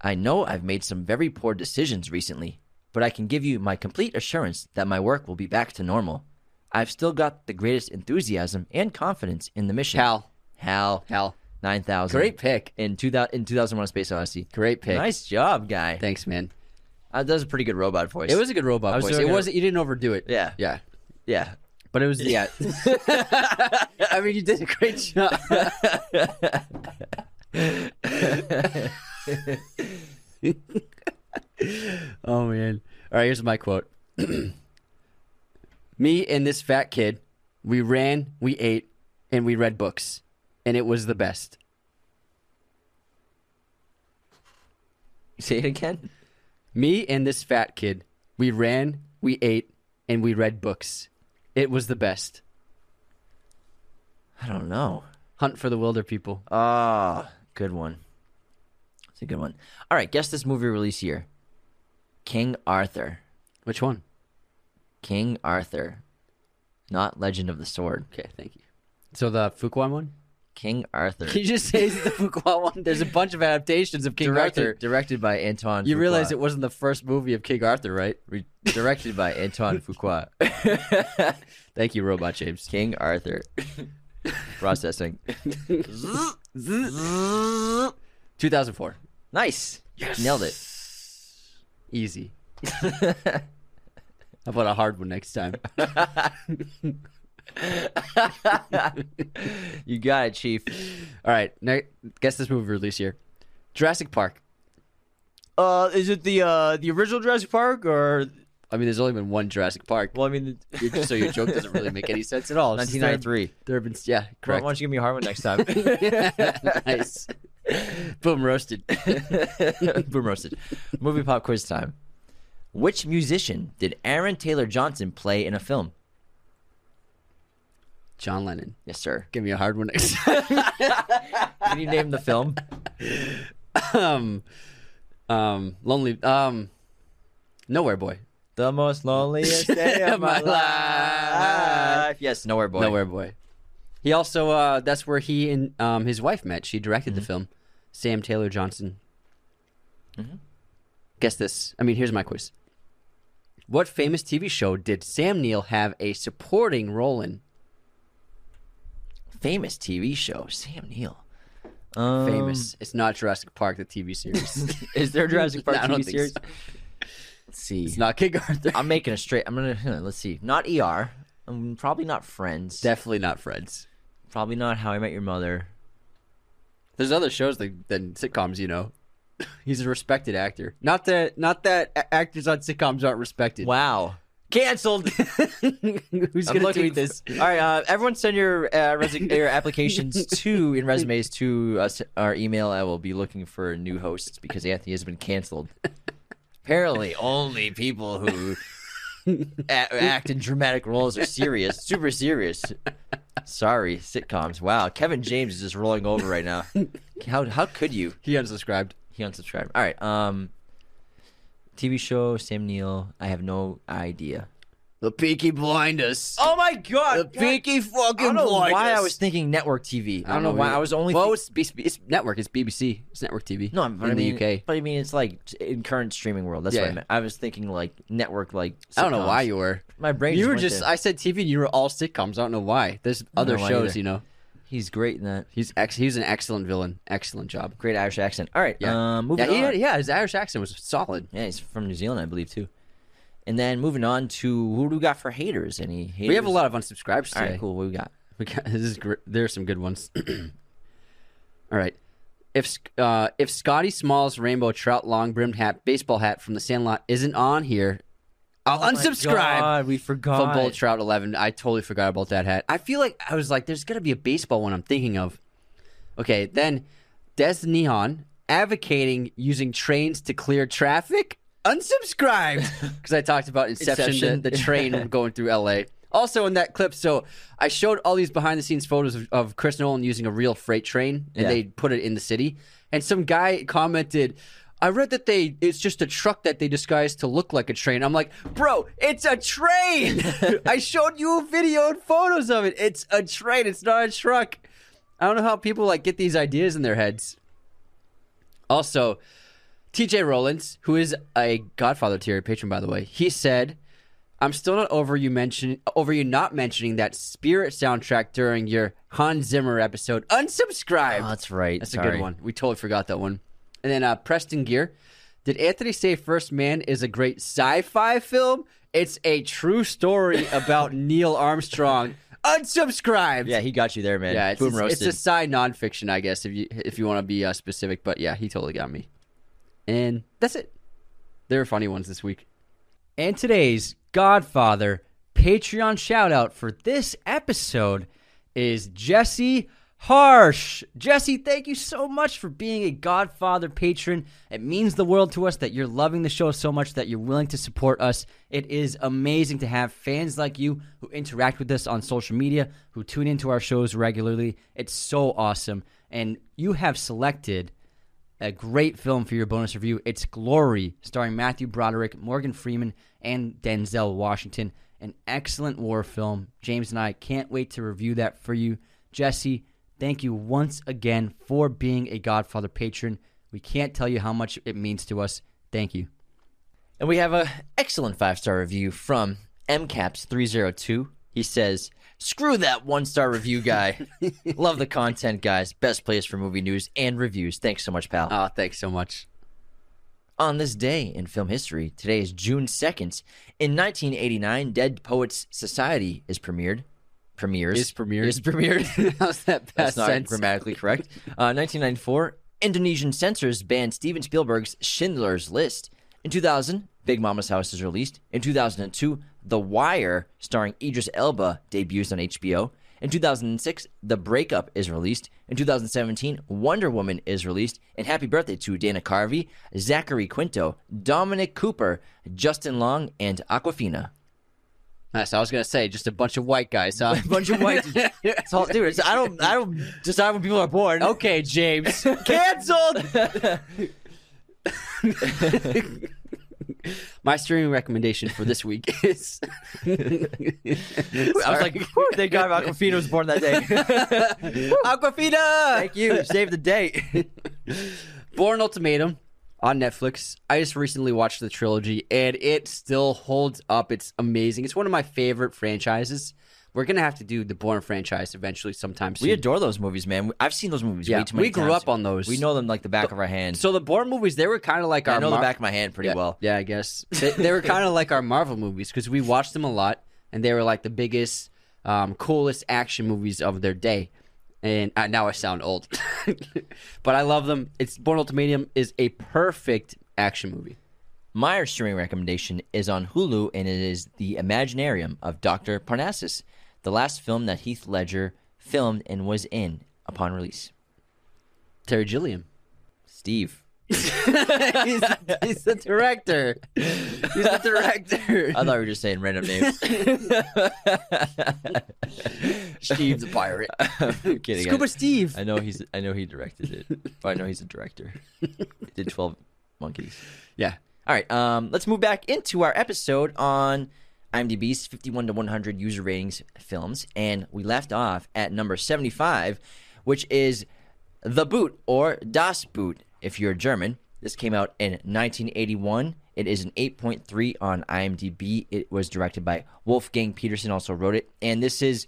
I know I've made some very poor decisions recently, but I can give you my complete assurance that my work will be back to normal. I've still got the greatest enthusiasm and confidence in the mission. Hal. Hal. Hal. 9000. Great pick. In, 2000, in 2001 Space Odyssey. Great pick. Nice job, guy. Thanks, man. Uh, that was a pretty good robot voice. It was a good robot was voice. It it- wasn't. You didn't overdo it. Yeah. Yeah. Yeah. But it was. Yeah. *laughs* I mean, you did a great job. *laughs* oh man! All right, here's my quote. *clears throat* Me and this fat kid, we ran, we ate, and we read books, and it was the best. Say it again. Me and this fat kid, we ran, we ate, and we read books. It was the best. I don't know. Hunt for the Wilder People. Ah, good one. It's a good one. All right, guess this movie release year. King Arthur. Which one? King Arthur. Not Legend of the Sword. Okay, thank you. So the Fuquan one? King Arthur. Can you just say the *laughs* Fuqua one? There's a bunch of adaptations of King directed, Arthur. directed by Antoine You Fuqua. realize it wasn't the first movie of King Arthur, right? Re- directed by Antoine *laughs* Fuqua. *laughs* Thank you, Robot James. King Arthur. Processing. 2004. Nice. Yes. Nailed it. Easy. How about a hard one next time? *laughs* You got it, Chief. All right, now guess this movie release here. Jurassic Park. Uh, is it the uh the original Jurassic Park or? I mean, there's only been one Jurassic Park. Well, I mean, You're- so your joke doesn't really make any sense at all. 1993. There have been, yeah, correct. Why don't you give me a hard one next time? *laughs* nice. Boom, roasted. *laughs* Boom roasted. Movie pop quiz time. Which musician did Aaron Taylor Johnson play in a film? John Lennon. Yes, sir. Give me a hard one next *laughs* time. Can you name the film? um, um, lonely. Um, Nowhere Boy. The most loneliest day *laughs* of my life. Yes, Nowhere Boy. Nowhere Boy. He also uh, that's where he and um, his wife met. She directed the film. Sam Taylor Johnson. Guess this. I mean, here's my quiz. What famous TV show did Sam Neill have a supporting role in? Famous TV show. Sam Neill. Um, Famous. It's not Jurassic Park, the TV series. *laughs* Is there a Jurassic *laughs* Park don't TV series? so. Let's see. It's not King Arthur. I'm making a straight. I'm gonna let's see. Not ER. Um, probably not Friends. Definitely not Friends. probably not How I Met Your Mother. There's other shows than, than sitcoms, you know. *laughs* He's a respected actor. Not that not that actors on sitcoms aren't respected. Wow. Canceled. *laughs* Who's I'm gonna tweet this? All right, uh, everyone, send your uh, resi- your applications *laughs* to in resumes to us, our email. I will be looking for new hosts because Anthony has been canceled. Apparently, only people who a- act in dramatic roles are serious, super serious. Sorry, sitcoms. Wow, Kevin James is just rolling over right now. How how could you? He unsubscribed. He unsubscribed. All right. Um, TV show Sam Neill. I have no idea. The Peaky Blinders. Oh my god! the Peaky fucking I don't know Blinders. why I was thinking network TV. I don't know why either. I was only. Well, thi- it's, it's network. It's BBC. It's network TV. no, but in I the UK. But I mean, it's like in current streaming world. That's Yeah, what I meant. I was thinking like network, like I don't know why you were. My brain. You were went just. there. I said TV, and you were all sitcoms. I don't know why. There's other know shows, you know. He's great in that. He's ex- he's an excellent villain. Excellent job. Great Irish accent. All right. Yeah. Um, moving yeah, he on. had, yeah, his Irish accent was solid. Yeah, he's from New Zealand, I believe, too. And then moving on to who do we got for haters? Any haters? We have a lot of unsubscribes All today. right, cool. What we got? We got, *laughs* this is gr- there's some good ones. *clears throat* All right. If uh, if Scotty Small's rainbow trout long brimmed hat baseball hat from the Sandlot isn't on here, I'll oh unsubscribe Oh God, we forgot. from Bull Trout Eleven. I totally forgot about that hat. I feel like I was like, there's gonna be a baseball one I'm thinking of. Okay, then Des Neon advocating using trains to clear traffic. Unsubscribed *laughs* because I talked about Inception, Inception. The, the train *laughs* going through LA. Also in that clip, so I showed all these behind the scenes photos of, of Chris Nolan using a real freight train, and Yeah. they put it in the city. And some guy commented, "I read that they it's just a truck that they disguised to look like a train." I'm like, "Bro, it's a train! *laughs* I showed you a video and photos of it. It's a train. It's not a truck." I don't know how people like get these ideas in their heads. Also, TJ Rollins, who is a Godfather tier patron, by the way, he said, "I'm still not over you mention over you not mentioning that Spirit soundtrack during your Hans Zimmer episode. Unsubscribe. Oh, that's right. That's a good one. We totally forgot that one. And then uh, Preston Gear, did Anthony say First Man is a great sci-fi film? It's a true story *laughs* about Neil Armstrong. Unsubscribed. Yeah, he got you there, man. Yeah, it's, Boom it's, roasted. it's a sci nonfiction, I guess, if you if you want to be uh, specific. But yeah, he totally got me. And that's it. There are funny ones this week. And today's Godfather Patreon shout out for this episode is Jesse Harsh. Jesse, thank you so much for being a Godfather patron. It means the world to us that you're loving the show so much that you're willing to support us. It is amazing to have fans like you who interact with us on social media, who tune into our shows regularly. It's so awesome. And you have selected a great film for your bonus review. It's Glory, starring Matthew Broderick, Morgan Freeman, and Denzel Washington. An excellent war film. James and I can't wait to review that for you. Jesse, thank you once again for being a Godfather patron. We can't tell you how much it means to us. Thank you. And we have a excellent five star review from MCaps302. He says, Screw that one star review guy. *laughs* Love the content, guys. Best place for movie news and reviews. Thanks so much, pal. Oh, thanks so much. On this day in film history, today is June 2nd. In 1989, Dead Poets Society is premiered. Premieres. Is premiered. Is premiered. *laughs* How's that That's not sense? grammatically correct. Uh, 1994, Indonesian censors banned Steven Spielberg's Schindler's List. In 2000, Big Mama's House is released. In 2002, The Wire, starring Idris Elba, debuts on HBO. In 2006, The Breakup is released. In 2017, Wonder Woman is released. And happy birthday to Dana Carvey, Zachary Quinto, Dominic Cooper, Justin Long, and Aquafina. Nice. I was gonna say just a bunch of white guys, huh? *laughs* A bunch of white. It's all, dude, it's, I don't, I don't decide when people are born. okay, James. *laughs* Cancelled. *laughs* My streaming recommendation for this week is. I was like, "Whew, thank God Aquafina was born that day. Aquafina. Thank you. Save the date. Bourne Ultimatum on Netflix. I just recently watched the trilogy and it still holds up. It's amazing. It's one of my favorite franchises. we're gonna have to do the Bourne franchise eventually sometime soon. We adore those movies, man. I've seen those movies Yeah, way too many we grew times. up on those. We know them like the back of our hand. so the Bourne movies, they were kind of like I our know Mar- the back of my hand pretty yeah, well. Yeah, I guess they, they were kind of like our Marvel movies because we watched them a lot, and they were like the biggest, um, coolest action movies of their day. And uh, now I sound old, *laughs* but I love them. It's Bourne Ultimatum is a perfect action movie. My streaming recommendation is on Hulu, and it is The Imaginarium of Dr. Parnassus, the last film that Heath Ledger filmed and was in upon release. Terry Gilliam. Steve. He's, he's the director. He's the director. I thought we were just saying random names. *laughs* Steve's a pirate. I'm kidding. Scuba I, Steve. I know he's. I know he directed it. Or I know he's a director. He did Twelve Monkeys. Yeah. All right, um, let's move back into our episode on IMDb's 51 to 100 user ratings films, and we left off at number 75, which is The Boot or Das Boot if you're German. This came out in 1981. It is an 8.3 on IMDb. It was directed by Wolfgang Petersen, also wrote it, and this is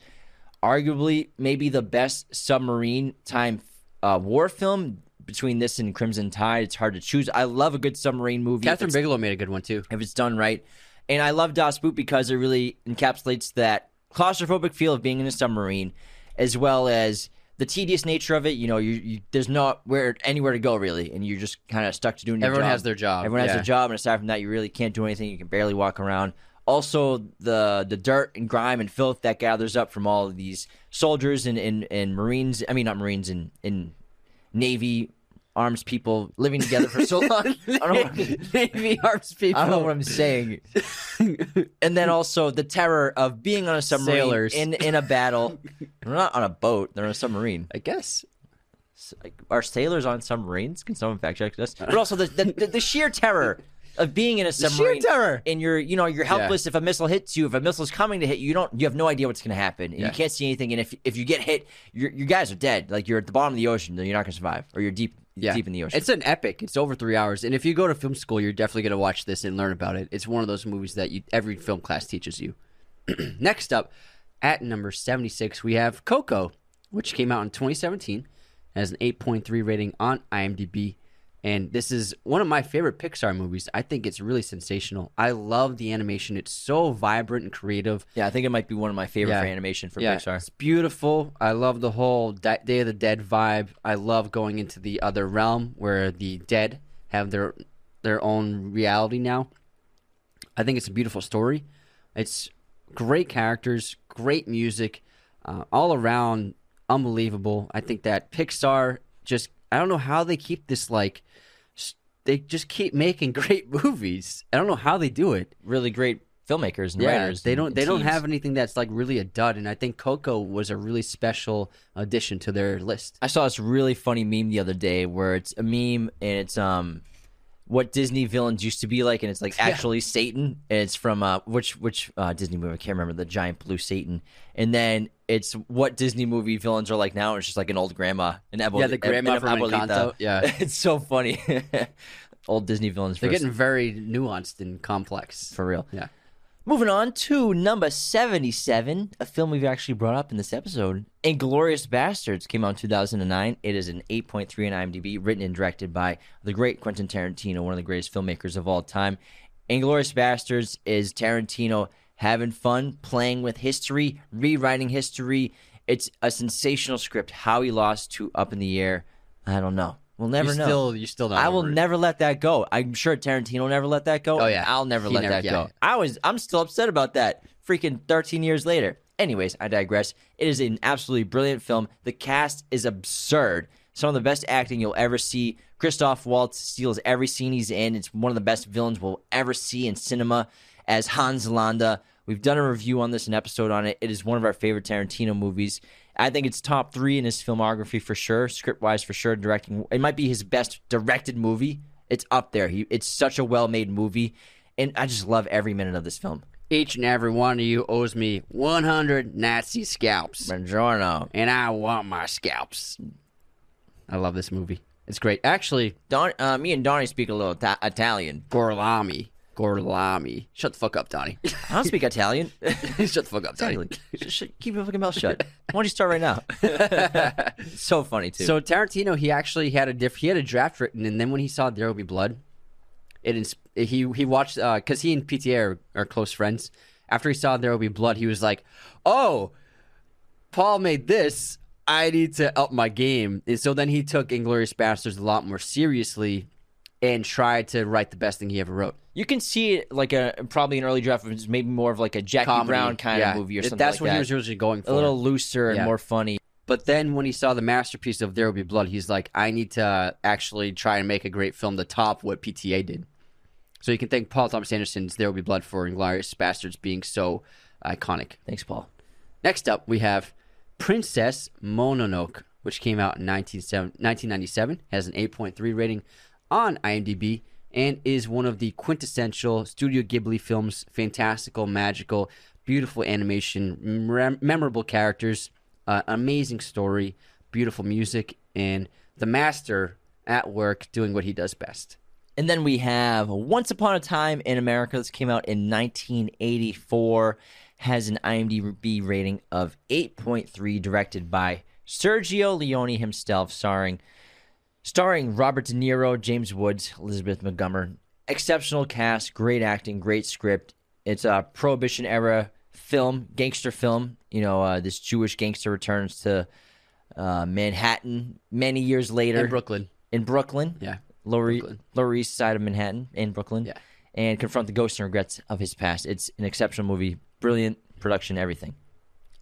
arguably maybe the best submarine time uh, war film. Between this and Crimson Tide, it's hard to choose. I love a good submarine movie. Kathryn Bigelow made a good one too. if it's done right. And I love Das Boot because it really encapsulates that claustrophobic feel of being in a submarine, as well as the tedious nature of it. You know, you, you there's not where anywhere to go really, and you're just kind of stuck to doing. Your Everyone job. has their job, Everyone has yeah. their job, and aside from that, you really can't do anything. You can barely walk around. Also, the the dirt and grime and filth that gathers up from all of these soldiers and, and, and Marines. I mean, not Marines and in Navy arms people living together for so long. *laughs* *laughs* I don't know. Navy arms people. I don't know what I'm saying. and then also the terror of being on a submarine Sailors. in in a battle. *laughs* They're not on a boat; they're on a submarine. I guess. Like, Are sailors on submarines? Can someone fact check this? But also the the, the, the sheer terror of being in a submarine sheer terror. and you're you know you're helpless if a missile hits you. If a missile's coming to hit you, you don't you have no idea what's going to happen. And Yeah. You can't see anything. And if if you get hit, you you guys are dead. Like you're at the bottom of the ocean, then you're not going to survive, or you're deep Yeah. deep in the ocean. It's an epic. It's over three hours. And if you go to film school, you're definitely going to watch this and learn about it. It's one of those movies that you, every film class teaches you. *clears throat* Next up, at number 76, we have Coco, which came out in 2017. Has an 8.3 rating on IMDb. And this is one of my favorite Pixar movies. I think it's really sensational. I love the animation. It's so vibrant and creative. yeah, I think it might be one of my favorite Yeah. for animation for yeah, Pixar. It's beautiful. I love the whole Day of the Dead vibe. I love going into the other realm where the dead have their their own reality now. I think it's a beautiful story. It's great characters, great music, uh, all around unbelievable. I think that Pixar just I don't know how they keep this like they just keep making *laughs* great movies. I don't know how they do it really great filmmakers and yeah, writers. they don't they don't have anything that's like really a dud, and I think Coco was a really special addition to their list. I saw this really funny meme the other day where it's a meme and it's um what Disney villains used to be like, and it's like actually Satan, and it's from uh which which uh, Disney movie I can't remember the giant blue Satan, and then it's what Disney movie villains are like now. It's just like an old grandma, an abu- Yeah, the grandma an from abuelita. Encanto, yeah. *laughs* it's so funny. *laughs* old Disney villains. They're for- getting very nuanced and complex. for real. Yeah, Moving on to number 77, a film we've actually brought up in this episode. Inglourious Basterds came out in 2009. It is an 8.3 on IMDb, written and directed by the great Quentin Tarantino, one of the greatest filmmakers of all time. Inglourious Basterds is Tarantino having fun, playing with history, rewriting history. It's a sensational script. How he lost to Up in the Air, I don't know. We'll never you know. still you still not. I will never let that go. I'm sure Tarantino will never let that go. Oh, yeah. I'll never He let never- that yeah. go. I was I'm still upset about that. Freaking 13 years later. Anyways, I digress. It is an absolutely brilliant film. The cast is absurd. Some of the best acting you'll ever see. Christoph Waltz steals every scene he's in. It's one of the best villains we'll ever see in cinema as Hans Landa. We've done a review on this, an episode on it. It is one of our favorite Tarantino movies. I think it's top three in his filmography for sure, script wise for sure. Directing, it might be his best directed movie. It's up there. He, it's such a well made movie, and I just love every minute of this film. Each and every one of you owes me 100 Nazi scalps, Buongiorno. and I want my scalps. I love this movie. It's great. Actually, Don, uh, me and Donnie speak a little ta- Italian. Gorlami. Gorlami. Shut the fuck up, Donnie. I don't speak Italian. *laughs* Shut the fuck up, Donnie. exactly. Keep your fucking mouth shut. Why don't you start right now? *laughs* so funny too. So Tarantino, he actually had a diff. He had a draft written, and then when he saw There Will Be Blood, it ins- he he watched uh, because he and PTA are, are close friends. After he saw There Will Be Blood, he was like, "Oh, Paul made this. I need to up my game." And so then he took Inglourious Basterds a lot more seriously and tried to write the best thing he ever wrote. You can see it like a probably an early draft was maybe more of like a Jackie Comedy. Brown kind Yeah. of movie or something That's like what that. he was originally going for. a little looser and Yeah. more funny. But then when he saw the masterpiece of There Will Be Blood, he's like, I need to actually try and make a great film to top what PTA did. So you can thank Paul Thomas Anderson's There Will Be Blood for Inglourious Basterds being so iconic. Thanks, Paul. Next up, we have Princess Mononoke, which came out in 1997 1997, has an 8.3 rating on IMDb, and is one of the quintessential Studio Ghibli films. Fantastical, magical, beautiful animation, mem- memorable characters, uh, amazing story, beautiful music, and the master at work doing what he does best. And then we have Once Upon a Time in America. This came out in 1984. Has an IMDb rating of 8.3, directed by Sergio Leone himself, starring starring Robert De Niro, James Woods, Elizabeth Montgomery. Exceptional cast, great acting, great script. It's a Prohibition era film, gangster film. You know, uh, this Jewish gangster returns to uh, Manhattan many years later In Brooklyn. in Brooklyn. Yeah. Lower, Brooklyn. Lower East Side of Manhattan in Brooklyn. Yeah. And confront the ghosts and regrets of his past. It's an exceptional movie. Brilliant production, everything.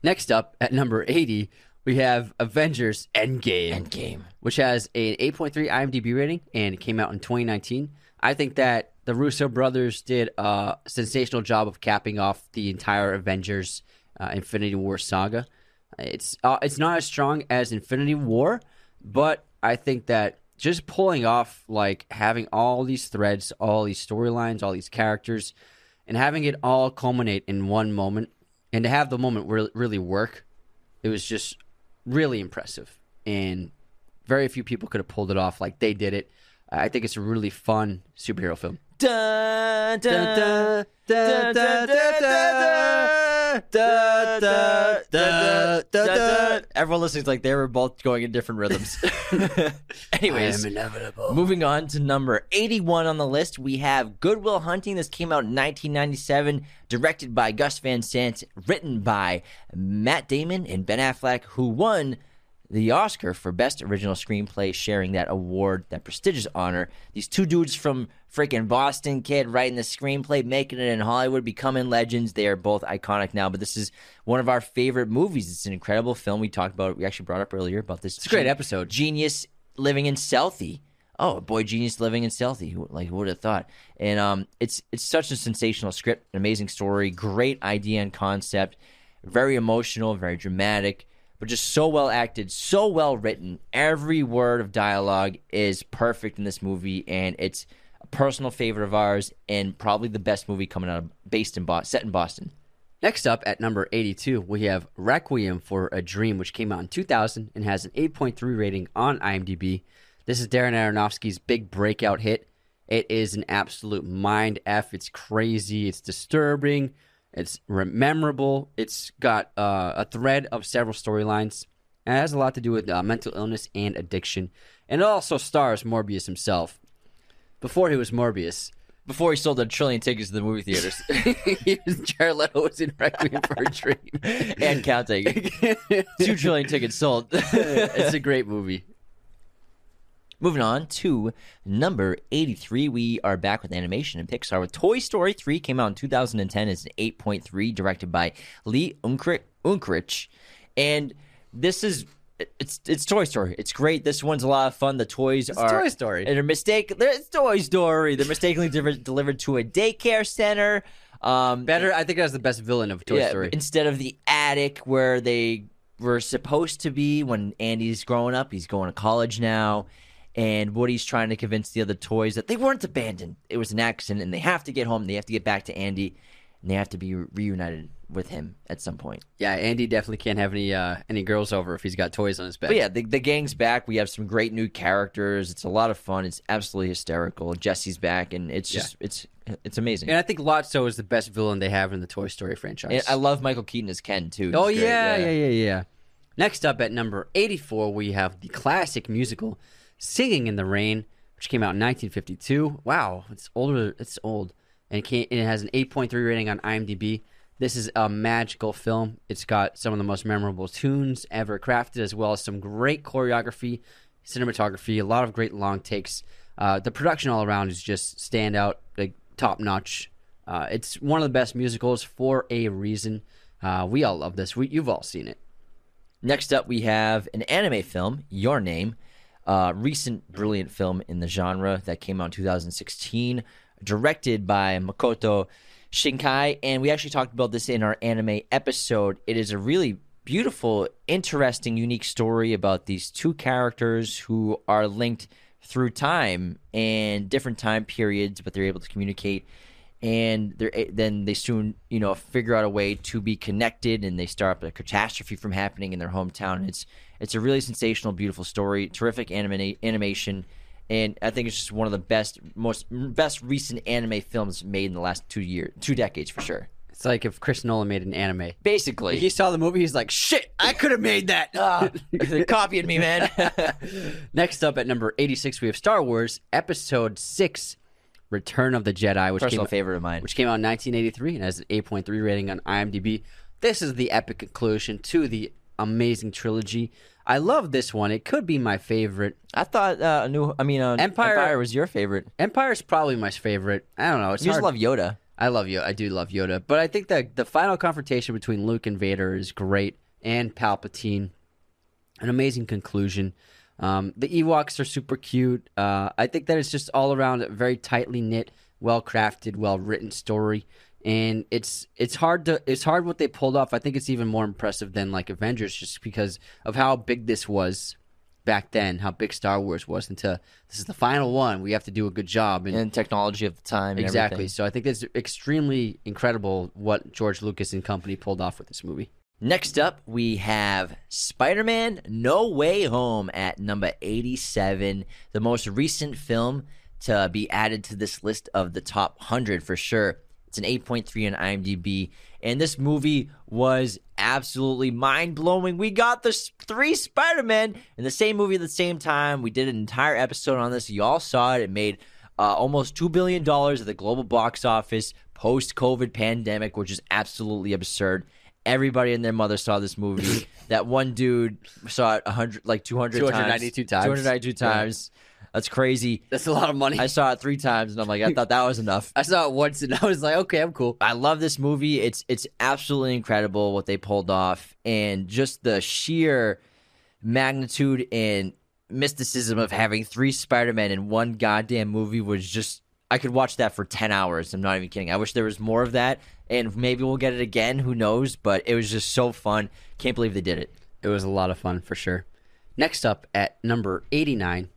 Next up, at number 80, we have Avengers Endgame. Endgame. which has an 8.3 IMDb rating and it came out in 2019. I think that the Russo brothers did a sensational job of capping off the entire Avengers uh, Infinity War saga. It's uh, it's not as strong as Infinity War, but I think that just pulling off like having all these threads, all these storylines, all these characters, and having it all culminate in one moment, and to have the moment re- really work, it was just really impressive. And very few people could have pulled it off like they did it. I think it's a really fun superhero film. Dun, dun, Da, da, dun, dun, da, da, da, da, da, da, da. Everyone listening's like they were both going in different rhythms. Anyways. Moving on to number 81 on the list, we have Good Will Hunting. This came out in 1997, directed by Gus Van Sant, written by Matt Damon and Ben Affleck, who won the Oscar for Best Original Screenplay, sharing that award, that prestigious honor. These two dudes from freaking Boston, kid, writing the screenplay, making it in Hollywood, becoming legends. They are both iconic now, but this is one of our favorite movies. It's an incredible film. We talked about. We actually brought up earlier about this. It's a great episode. Genius living in Southie. Oh, boy genius living in Southie. Like, who would have thought? And um, it's it's such a sensational script, an amazing story, great idea and concept, very emotional, very dramatic, but just so well acted, so well written. Every word of dialogue is perfect in this movie, and it's a personal favorite of ours, and probably the best movie coming out of based in Boston, set in Boston. Next up at number 82, we have Requiem for a Dream, which came out in 2000 and has an 8.3 rating on IMDb. This is Darren Aronofsky's big breakout hit. It is an absolute mind F. It's crazy. It's disturbing. It's memorable. It's got uh, a thread of several storylines. And it has a lot to do with uh, mental illness and addiction. And it also stars Morbius himself. Before he was Morbius, Before he sold a trillion tickets to the movie theaters *laughs* he was Jared Leto was in Requiem for a Dream. and counting, *laughs* two trillion tickets sold. it's a great movie. Moving on to number 83, we are back with animation and Pixar with Toy Story 3 came out in 2010 It's an 8.3 directed by Lee Unkrich. And this is it's it's Toy Story. It's great. This one's a lot of fun. The toys are Toy Story. They're mistake. It's Toy Story. They're mistakenly *laughs* delivered, delivered to a daycare center. Um, Better, I think that's the best villain of Toy yeah, Story. Instead of the attic where they were supposed to be when Andy's growing up, he's going to college now. And Woody's trying to convince the other toys that they weren't abandoned. It was an accident and they have to get home. They have to get back to Andy. and they have to be reunited with him at some point. Yeah, Andy definitely can't have any uh, any girls over if he's got toys on his bed. But yeah, the, the gang's back. We have some great new characters. It's a lot of fun. It's absolutely hysterical. Jesse's back, and it's just it's it's amazing. And I think Lotso is the best villain they have in the Toy Story franchise. And I love Michael Keaton as Ken too. Oh He's great, yeah, yeah, yeah, yeah. Next up at number 84, we have the classic musical "Singing in the Rain," which came out in 1952. Wow, it's older. It's old, and it, and it has an 8.3 rating on IMDb. This is a magical film. It's got some of the most memorable tunes ever crafted, as well as some great choreography, cinematography, a lot of great long takes. Uh, the production all around is just standout, like top notch. Uh, it's one of the best musicals for a reason. Uh, we all love this. We, you've all seen it. Next up, we have an anime film, Your Name, a recent brilliant film in the genre that came out in 2016, directed by Makoto Shinkai. And we actually talked about this in our anime episode. It is a really beautiful, interesting, unique story about these two characters who are linked through time and different time periods, but they're able to communicate. And they're, then they soon, you know, figure out a way to be connected, and they start a catastrophe from happening in their hometown. And it's it's a really sensational, beautiful story, terrific anima- animation, and I think it's just one of the best, most best recent anime films made in the last two years, two decades for sure. It's like if Chris Nolan made an anime. Basically, He saw the movie. He's like, "Shit, I could have made that." *laughs* Ah, they're copying me, man. *laughs* Next up at number eighty-six, we have Star Wars Episode Six: Return of the Jedi, which Personal came, favorite of mine. which came out in 1983 and has an 8.3 rating on IMDb. This is the epic conclusion to the amazing trilogy. I love this one. It could be my favorite. I thought uh, new. I mean, uh, Empire- Empire was your favorite. Empire's probably my favorite. I don't know. It's You just love Yoda. I love Yoda. I do love Yoda, but I think that the final confrontation between Luke and Vader is great, and Palpatine, an amazing conclusion. Um, the Ewoks are super cute. Uh, I think that it's just all around a very tightly knit, well crafted, well written story, and it's it's hard to it's hard what they pulled off. I think it's even more impressive than like Avengers, just because of how big this was back then, how big Star Wars was. Into this is the final one, we have to do a good job, and And technology of the time. And Exactly. everything. So I think it's extremely incredible what George Lucas and company pulled off with this movie. Next up, we have Spider Man No Way Home at number 87, the most recent film to be added to this list of the top 100 for sure. It's an 8.3 on IMDb. And this movie was absolutely mind blowing. We got the three Spider Men in the same movie at the same time. We did an entire episode on this. You all saw it. It made uh, almost $2 billion at the global box office post COVID pandemic, which is absolutely absurd. Everybody and their mother saw this movie. *laughs* that one dude saw it 100, like 200 292 times. 292 Yeah. times. That's crazy. That's a lot of money. I I, saw it three times and I'm like, I thought that was enough. *laughs* I saw it once and I was like, okay, I'm cool. I love this movie. It's it's absolutely incredible what they pulled off, and just the sheer magnitude and mysticism of having three Spider Men in one goddamn movie was just. I could watch that for ten hours. I'm not even kidding. I wish there was more of that, and maybe we'll get it again. Who knows? But it was just so fun. Can't believe they did it. It was a lot of fun for sure. Next up at number 89.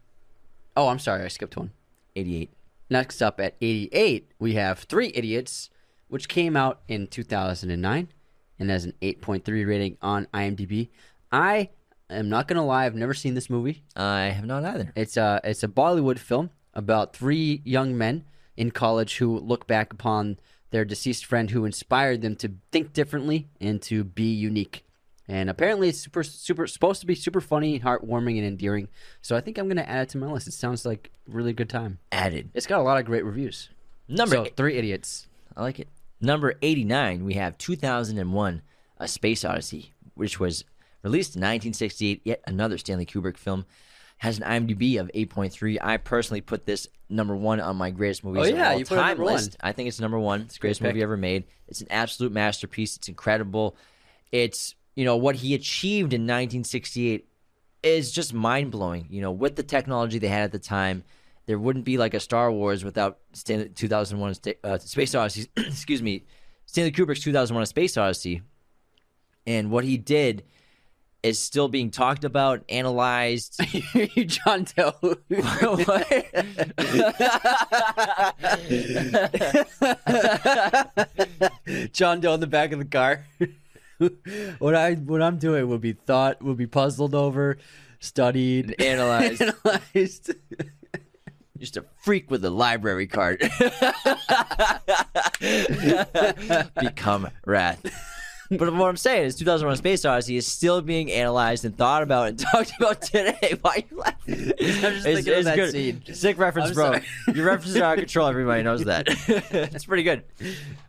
Oh, I'm sorry. I skipped one. 88. Next up at 88, we have Three Idiots, which came out in 2009 and has an 8.3 rating on IMDb. I am not going to lie, I've never seen this movie. I have not either. It's a it's a Bollywood film about three young men in college who look back upon their deceased friend who inspired them to think differently and to be unique. And apparently, it's super super supposed to be super funny, heartwarming, and endearing. So I think I'm gonna add it to my list. It sounds like really good time. Added. It's got a lot of great reviews. Number So, eight. Three Idiots. I like it. Number 89, we have 2001 A Space Odyssey, which was released in 1968, yet another Stanley Kubrick film. Has an IMDb of 8.3. I personally put this number one on my greatest movies Oh, of yeah, all you put it time one. list. I think it's number one. It's the greatest pick. movie ever made. It's an absolute masterpiece. It's incredible. It's, you know, what he achieved in 1968 is just mind blowing. You know, with the technology they had at the time, there wouldn't be like a Star Wars without Stanley, 2001 uh, Space Odyssey. *clears throat* excuse me, Stanley Kubrick's 2001: A Space Odyssey, and what he did is still being talked about, analyzed. *laughs* John Doe. *laughs* John Doe in the back of the car. *laughs* what I what I'm doing will be thought, will be puzzled over, studied, analyzed. analyzed. Just a freak with a library card. Become Wrath. But what I'm saying is 2001 Space Odyssey is still being analyzed and thought about and *laughs* talked about today. *laughs* Why are you laughing? *laughs* just thinking of that scene. Sick reference, I'm bro. Your references are out of control. Everybody knows that. it's pretty good.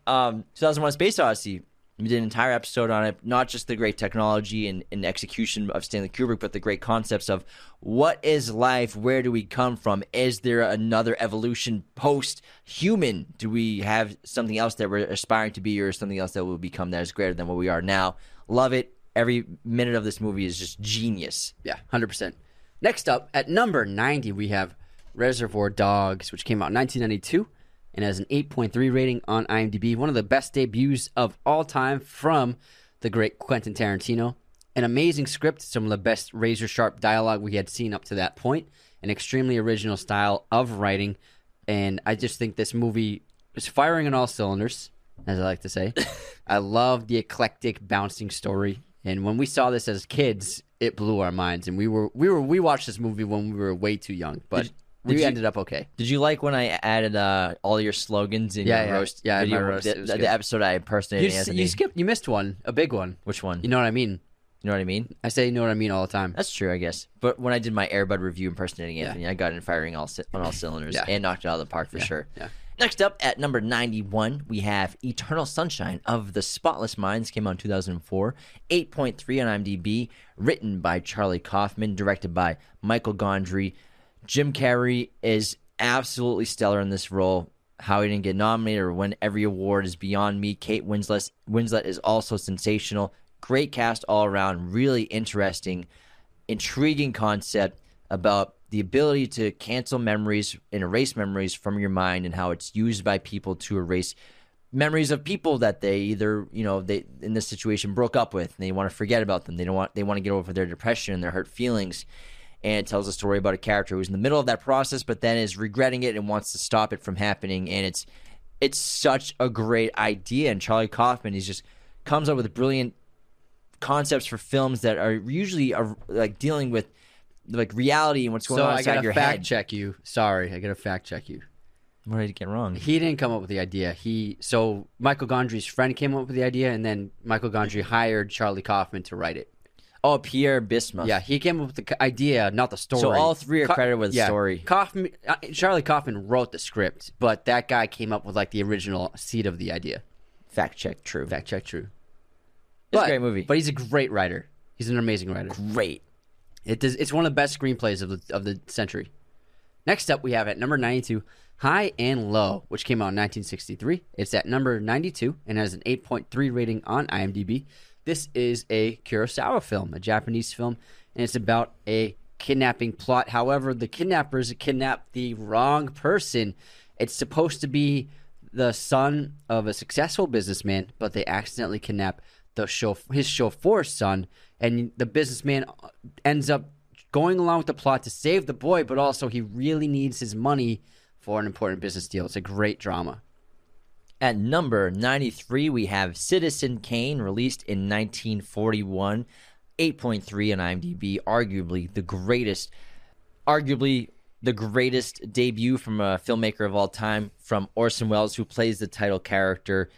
Um, 2001 Space Odyssey. We did an entire episode on it, not just the great technology and, and execution of Stanley Kubrick, but the great concepts of what is life? Where do we come from? Is there another evolution post human? Do we have something else that we're aspiring to be, or something else that will become that is greater than what we are now? Love it. Every minute of this movie is just genius. Yeah, hundred percent. Next up at number ninety, we have Reservoir Dogs, which came out in 1992 and has an 8.3 rating on IMDb. One of the best debuts of all time from the great Quentin Tarantino. An amazing script, some of the best razor sharp dialogue we had seen up to that point, an extremely original style of writing, and I just think this movie is firing on all cylinders, as I like to say. *laughs* I love the eclectic bouncing story, and when we saw this as kids, it blew our minds, and we were we were we watched this movie when we were way too young, but we you- ended up okay. Did you like when I added uh, all your slogans in Yeah, your yeah. roast Yeah, video? roast, the, the episode I You, impersonated s- Anthony. you skipped, you missed one, a big one. Which one? You know what I mean? You know what I mean? I say you know what I mean all the time. That's true, I guess. But when I did my Airbud review impersonating Anthony, I got in firing all on all cylinders Yeah. and knocked it out of the park for sure. yeah. Next up at number 91, we have Eternal Sunshine of the Spotless Minds, came out in 2004. 8.3 on IMDb, written by Charlie Kaufman, directed by Michael Gondry. Jim Carrey is absolutely stellar in this role. How he didn't get nominated or win every award is beyond me. Kate Winslet, Winslet is also sensational. Great cast all around. Really interesting, intriguing concept about the ability to cancel memories and erase memories from your mind and how it's used by people to erase memories of people that they either you know they in this situation broke up with and they want to forget about them they don't want they want to get over their depression and their hurt feelings and it tells a story about a character who's in the middle of that process but then is regretting it and wants to stop it from happening and it's it's such a great idea and charlie kaufman he's just comes up with brilliant concepts for films that are usually are like dealing with like reality and what's going So on I inside gotta your fact head. check you. Sorry, I gotta fact check you. What did I get wrong? He didn't come up with the idea. He so Michael Gondry's friend came up with the idea, and then Michael Gondry hired Charlie Kaufman to write it. Oh, Pierre Bismuth. Yeah, he came up with the idea, not the story. So all three are Ka- credited with the yeah, story. Kaufman, uh, Charlie Kaufman wrote the script, but that guy came up with like the original seed of the idea. Fact check. True. Fact check, true. It's a great movie. but he's a great writer. He's an amazing writer. great. It does, it's one of the best screenplays of the of the century. Next up, we have at number 92, High and Low, which came out in 1963. It's at number 92 and has an 8.3 rating on IMDb. This is a Kurosawa film, a Japanese film, and it's about a kidnapping plot. However, the kidnappers kidnap the wrong person. It's supposed to be the son of a successful businessman, but they accidentally kidnap the chauf- his chauffeur's son, and the businessman ends up going along with the plot to save the boy, but also he really needs his money for an important business deal. It's a great drama. At number 93, we have Citizen Kane, released in 1941. 8.3 on IMDb, arguably the greatest, arguably the greatest debut from a filmmaker of all time, from Orson Welles, who plays the title character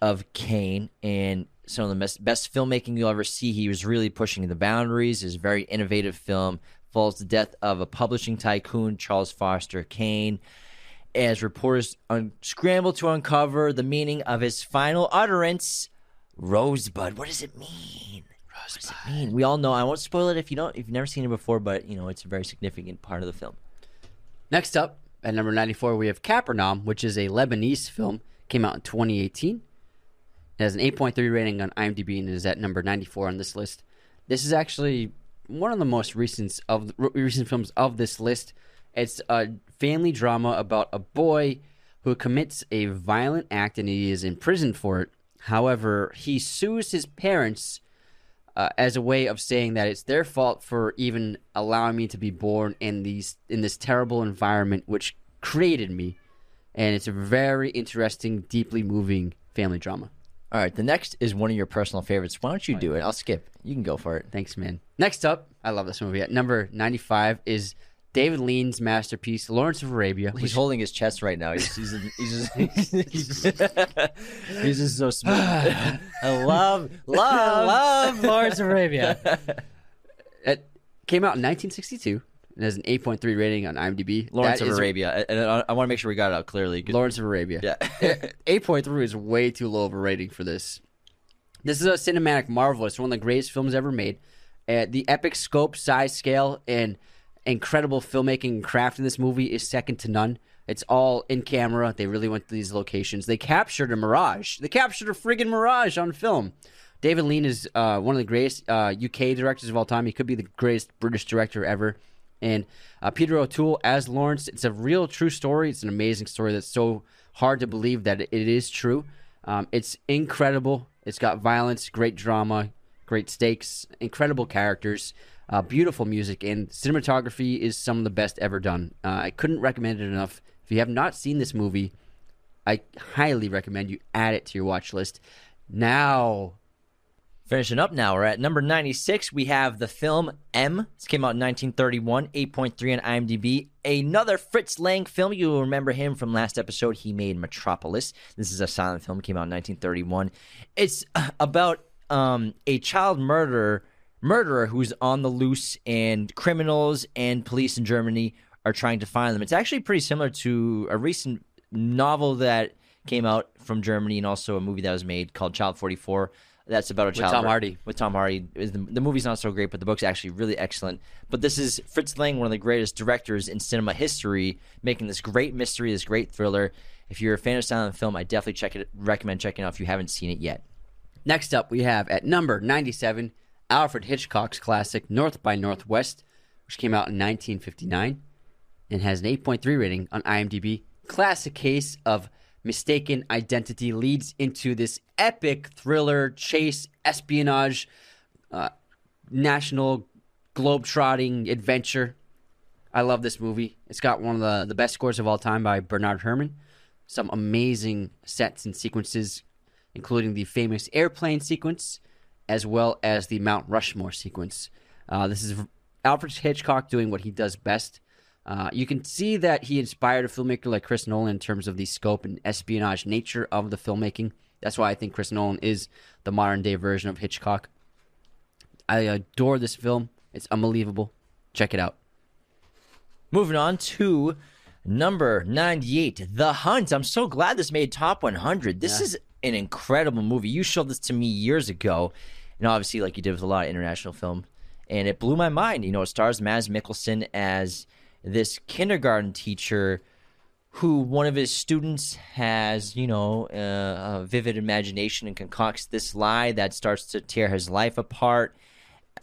of Kane. And some of the best, best filmmaking you'll ever see. He was really pushing the boundaries. A very innovative film. Follows the death of a publishing tycoon, Charles Foster Kane as reporters un- scramble to uncover the meaning of his final utterance, Rosebud. What does it mean? What does it mean? We all know. I won't spoil it if you don't. If you've never seen it before, but you know it's a very significant part of the film. Next up, at number 94, we have Capernaum, which is a Lebanese film. Came out in 2018. It has an 8.3 rating on IMDb and is at number 94 on this list. This is actually one of the most recent of recent films of this list. It's a family drama about a boy who commits a violent act and he is imprisoned for it. However, he sues his parents uh, as a way of saying that it's their fault for even allowing me to be born in these in this terrible environment which created me. And it's a very interesting, deeply moving family drama. All right, the next is one of your personal favorites. Why don't you do it? I'll skip. You can go for it. Thanks, man. Next up, I love this movie. At number 95 is David Lean's masterpiece, Lawrence of Arabia. He's holding his chest right now. He's, he's, he's, just, he's, he's just so smooth. *sighs* I love, love, love Lawrence of Arabia. *laughs* It came out in 1962. It has an 8.3 rating on IMDb. Lawrence That of is- Arabia. And I, I want to make sure we got it out clearly. Lawrence of Arabia. Yeah. *laughs* 8.3 is way too low of a rating for this. This is a cinematic marvel. It's one of the greatest films ever made. Uh, the epic scope, size, scale, and incredible filmmaking craft in this movie is second to none. It's all in camera. They really went to these locations. They captured a mirage. They captured a friggin' mirage on film. David Lean is uh, one of the greatest uh, UK directors of all time. He could be the greatest British director ever. And uh, Peter O'Toole as Lawrence. It's a real, true story. It's an amazing story that's so hard to believe that it is true. Um, it's incredible. It's got violence, great drama, great stakes, incredible characters, uh, beautiful music, and cinematography is some of the best ever done. Uh, I couldn't recommend it enough. If you have not seen this movie, I highly recommend you add it to your watch list. Now, Finishing up now, we're at number 96. We have the film M. This came out in 1931, 8.3 on IMDb. Another Fritz Lang film. You'll remember him from last episode. He made Metropolis. This is a silent film, came out in 1931. It's about um, a child murderer murderer who's on the loose, and criminals and police in Germany are trying to find them. It's actually pretty similar to a recent novel that came out from Germany and also a movie that was made called Child 44 that's about a child With Tom Hardy. with Tom Hardy. The, the movie's not so great, but the book's actually really excellent. But this is Fritz Lang, one of the greatest directors in cinema history, making this great mystery, this great thriller. If you're a fan of silent film, I definitely check it. Recommend checking it out if you haven't seen it yet. Next up, we have at number 97, Alfred Hitchcock's classic North by Northwest, which came out in 1959 and has an 8.3 rating on IMDb. Classic case of mistaken identity leads into this epic thriller, chase, espionage, uh, national globe-trotting adventure. I love this movie. It's got one of the, the best scores of all time by Bernard Herrmann. Some amazing sets and sequences, including the famous airplane sequence, as well as the Mount Rushmore sequence. Uh, this is Alfred Hitchcock doing what he does best. Uh, you can see that he inspired a filmmaker like Chris Nolan in terms of the scope and espionage nature of the filmmaking. That's why I think Chris Nolan is the modern day version of Hitchcock. I adore this film. It's unbelievable. Check it out. Moving on to number 98, The Hunt. I'm so glad this made top 100. This is an incredible movie. You showed this to me years ago, and obviously, like you did with a lot of international film, and it blew my mind. You know, it stars Mads Mikkelsen as this kindergarten teacher who one of his students has, you know, uh, a vivid imagination and concocts this lie that starts to tear his life apart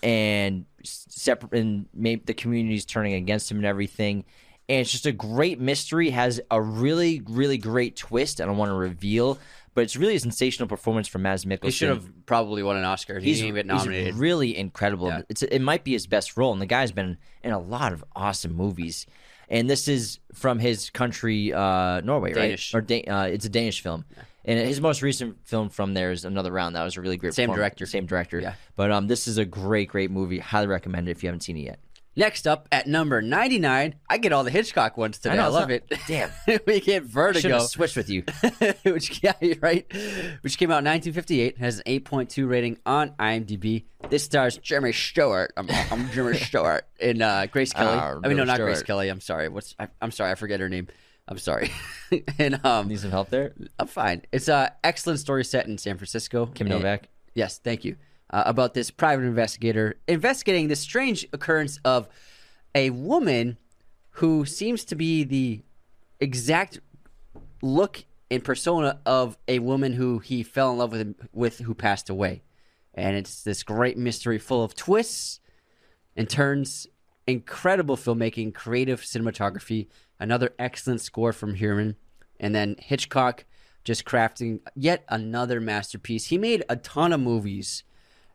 and separate and maybe the community's turning against him and everything. And it's just a great mystery. Has a really, really great twist. I don't want to reveal, but it's really a sensational performance from Mads Mikkelsen. He should have probably won an Oscar. He He's, didn't get he's really incredible. Yeah. It's it might be his best role, and the guy's been in a lot of awesome movies. And this is from his country, uh, Norway, Danish. right? Or da- uh, it's a Danish film. And his most recent film from there is Another Round. That was a really great. Same director. Same director. Yeah. But um, this is a great, great movie. Highly recommend it if you haven't seen it yet. Next up at number 99, I get all the Hitchcock ones today. I, know, it's love not- it. *laughs* damn. *laughs* we get Should Vertigo, have switched with you. *laughs* which yeah, you're right, which came out in 1958, has an 8.2 rating on IMDb. This stars Jeremy Stewart. I'm, I'm Jeremy Stewart and uh, Grace Kelly. Ah, I mean, no, Jeremy not Grace Stewart. Kelly. I'm sorry. What's I, I'm sorry. I forget her name. I'm sorry. and um, Need some help there? I'm fine. It's a excellent story set in San Francisco. Kim Novak. Yes, thank you. Uh, about this private investigator investigating this strange occurrence of a woman who seems to be the exact look and persona of a woman who he fell in love with, with who passed away. And it's this great mystery full of twists and turns, incredible filmmaking, creative cinematography, another excellent score from Herrmann, and then Hitchcock just crafting yet another masterpiece. He made a ton of movies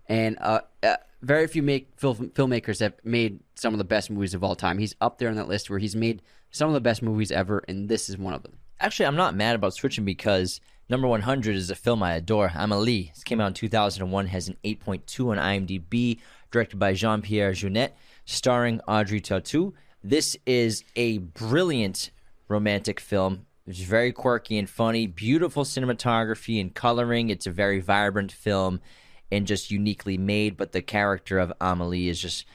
and uh, uh, very few make film, filmmakers have made some of the best movies of all time. He's up there on that list where he's made some of the best movies ever, and this is one of them. Actually, I'm not mad about switching because number 100 is a film I adore. Amelie. This came out in 2001, has an 8.2 on IMDb, directed by Jean Pierre Jeunet, starring Audrey Tautou. This is a brilliant romantic film. It's very quirky and funny, beautiful cinematography and coloring. It's a very vibrant film and just uniquely made. But the character of Amelie is just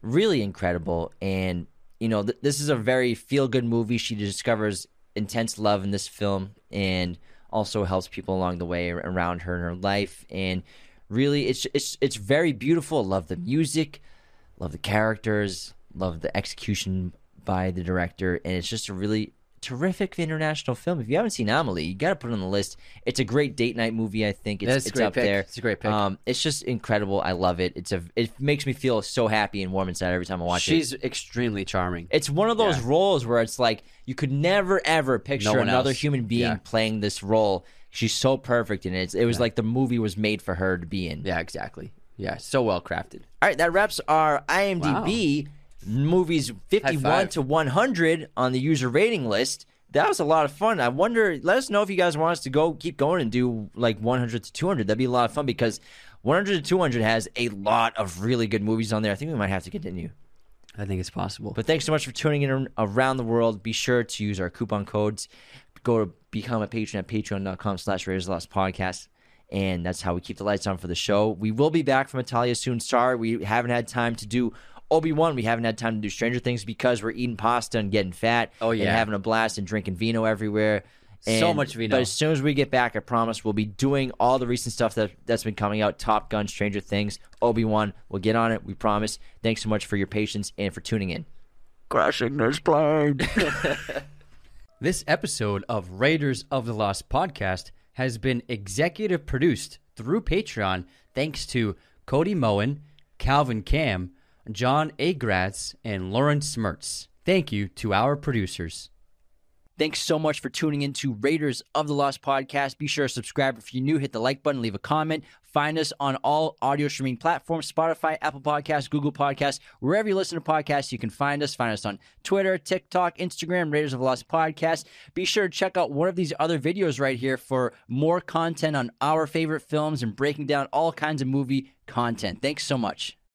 really incredible. And, you know, th- this is a very feel good movie. She discovers intense love in this film and also helps people along the way around her in her life. And really, it's, it's, it's very beautiful. love the music, love the characters, love the execution by the director. And it's just a really terrific international film. If you haven't seen Amelie, you got to put it on the list. It's a great date night movie. I think it's, That's it's great up pick. there. It's a great pick. Um, it's just incredible. I love it. It's a. It makes me feel so happy and warm inside every time I watch it. She's extremely charming. It's one of those Yeah. roles where it's like you could never ever picture one another else. human being Yeah. playing this role. She's so perfect in it. It's- It was like the movie was made for her to be in. Yeah, exactly. Yeah, so well crafted. All right, that wraps our IMDb movies 51 to 100 on the user rating list. That was a lot of fun. I wonder, let us know if you guys want us to go keep going and do like 100 to 200. That'd be a lot of fun because 100 to 200 has a lot of really good movies on there. I think we might have to continue. I think it's possible. But thanks so much for tuning in around the world. Be sure to use our coupon codes. Go to become a patron at patreon.com slash Raiders Lost Podcast. And that's how we keep the lights on for the show. We will be back from Italia soon. Sorry, we haven't had time to do Obi Wan. We haven't had time to do Stranger Things because we're eating pasta and getting fat. Oh, and yeah. having a blast and drinking vino everywhere. So much vino. But as soon as we get back, I promise we'll be doing all the recent stuff that that's been coming out. Top Gun, Stranger Things, Obi Wan. We'll get on it. We promise. Thanks so much for your patience and for tuning in. Crashing this plane. *laughs* *laughs* This episode of Raiders of the Lost podcast has been executive produced through Patreon thanks to Cody Moen, Calvin Cam, John A. Gratz, and Lawrence Smertz. Thank you to our producers. Thanks so much for tuning in to Raiders of the Lost podcast. Be sure to subscribe if you're new. Hit the like button, leave a comment. Find us on all audio streaming platforms Spotify, Apple Podcasts, Google Podcasts, wherever you listen to podcasts, you can find us. Find us on Twitter, TikTok, Instagram, Raiders of the Lost podcast. Be sure to check out one of these other videos right here for more content on our favorite films and breaking down all kinds of movie content. Thanks so much.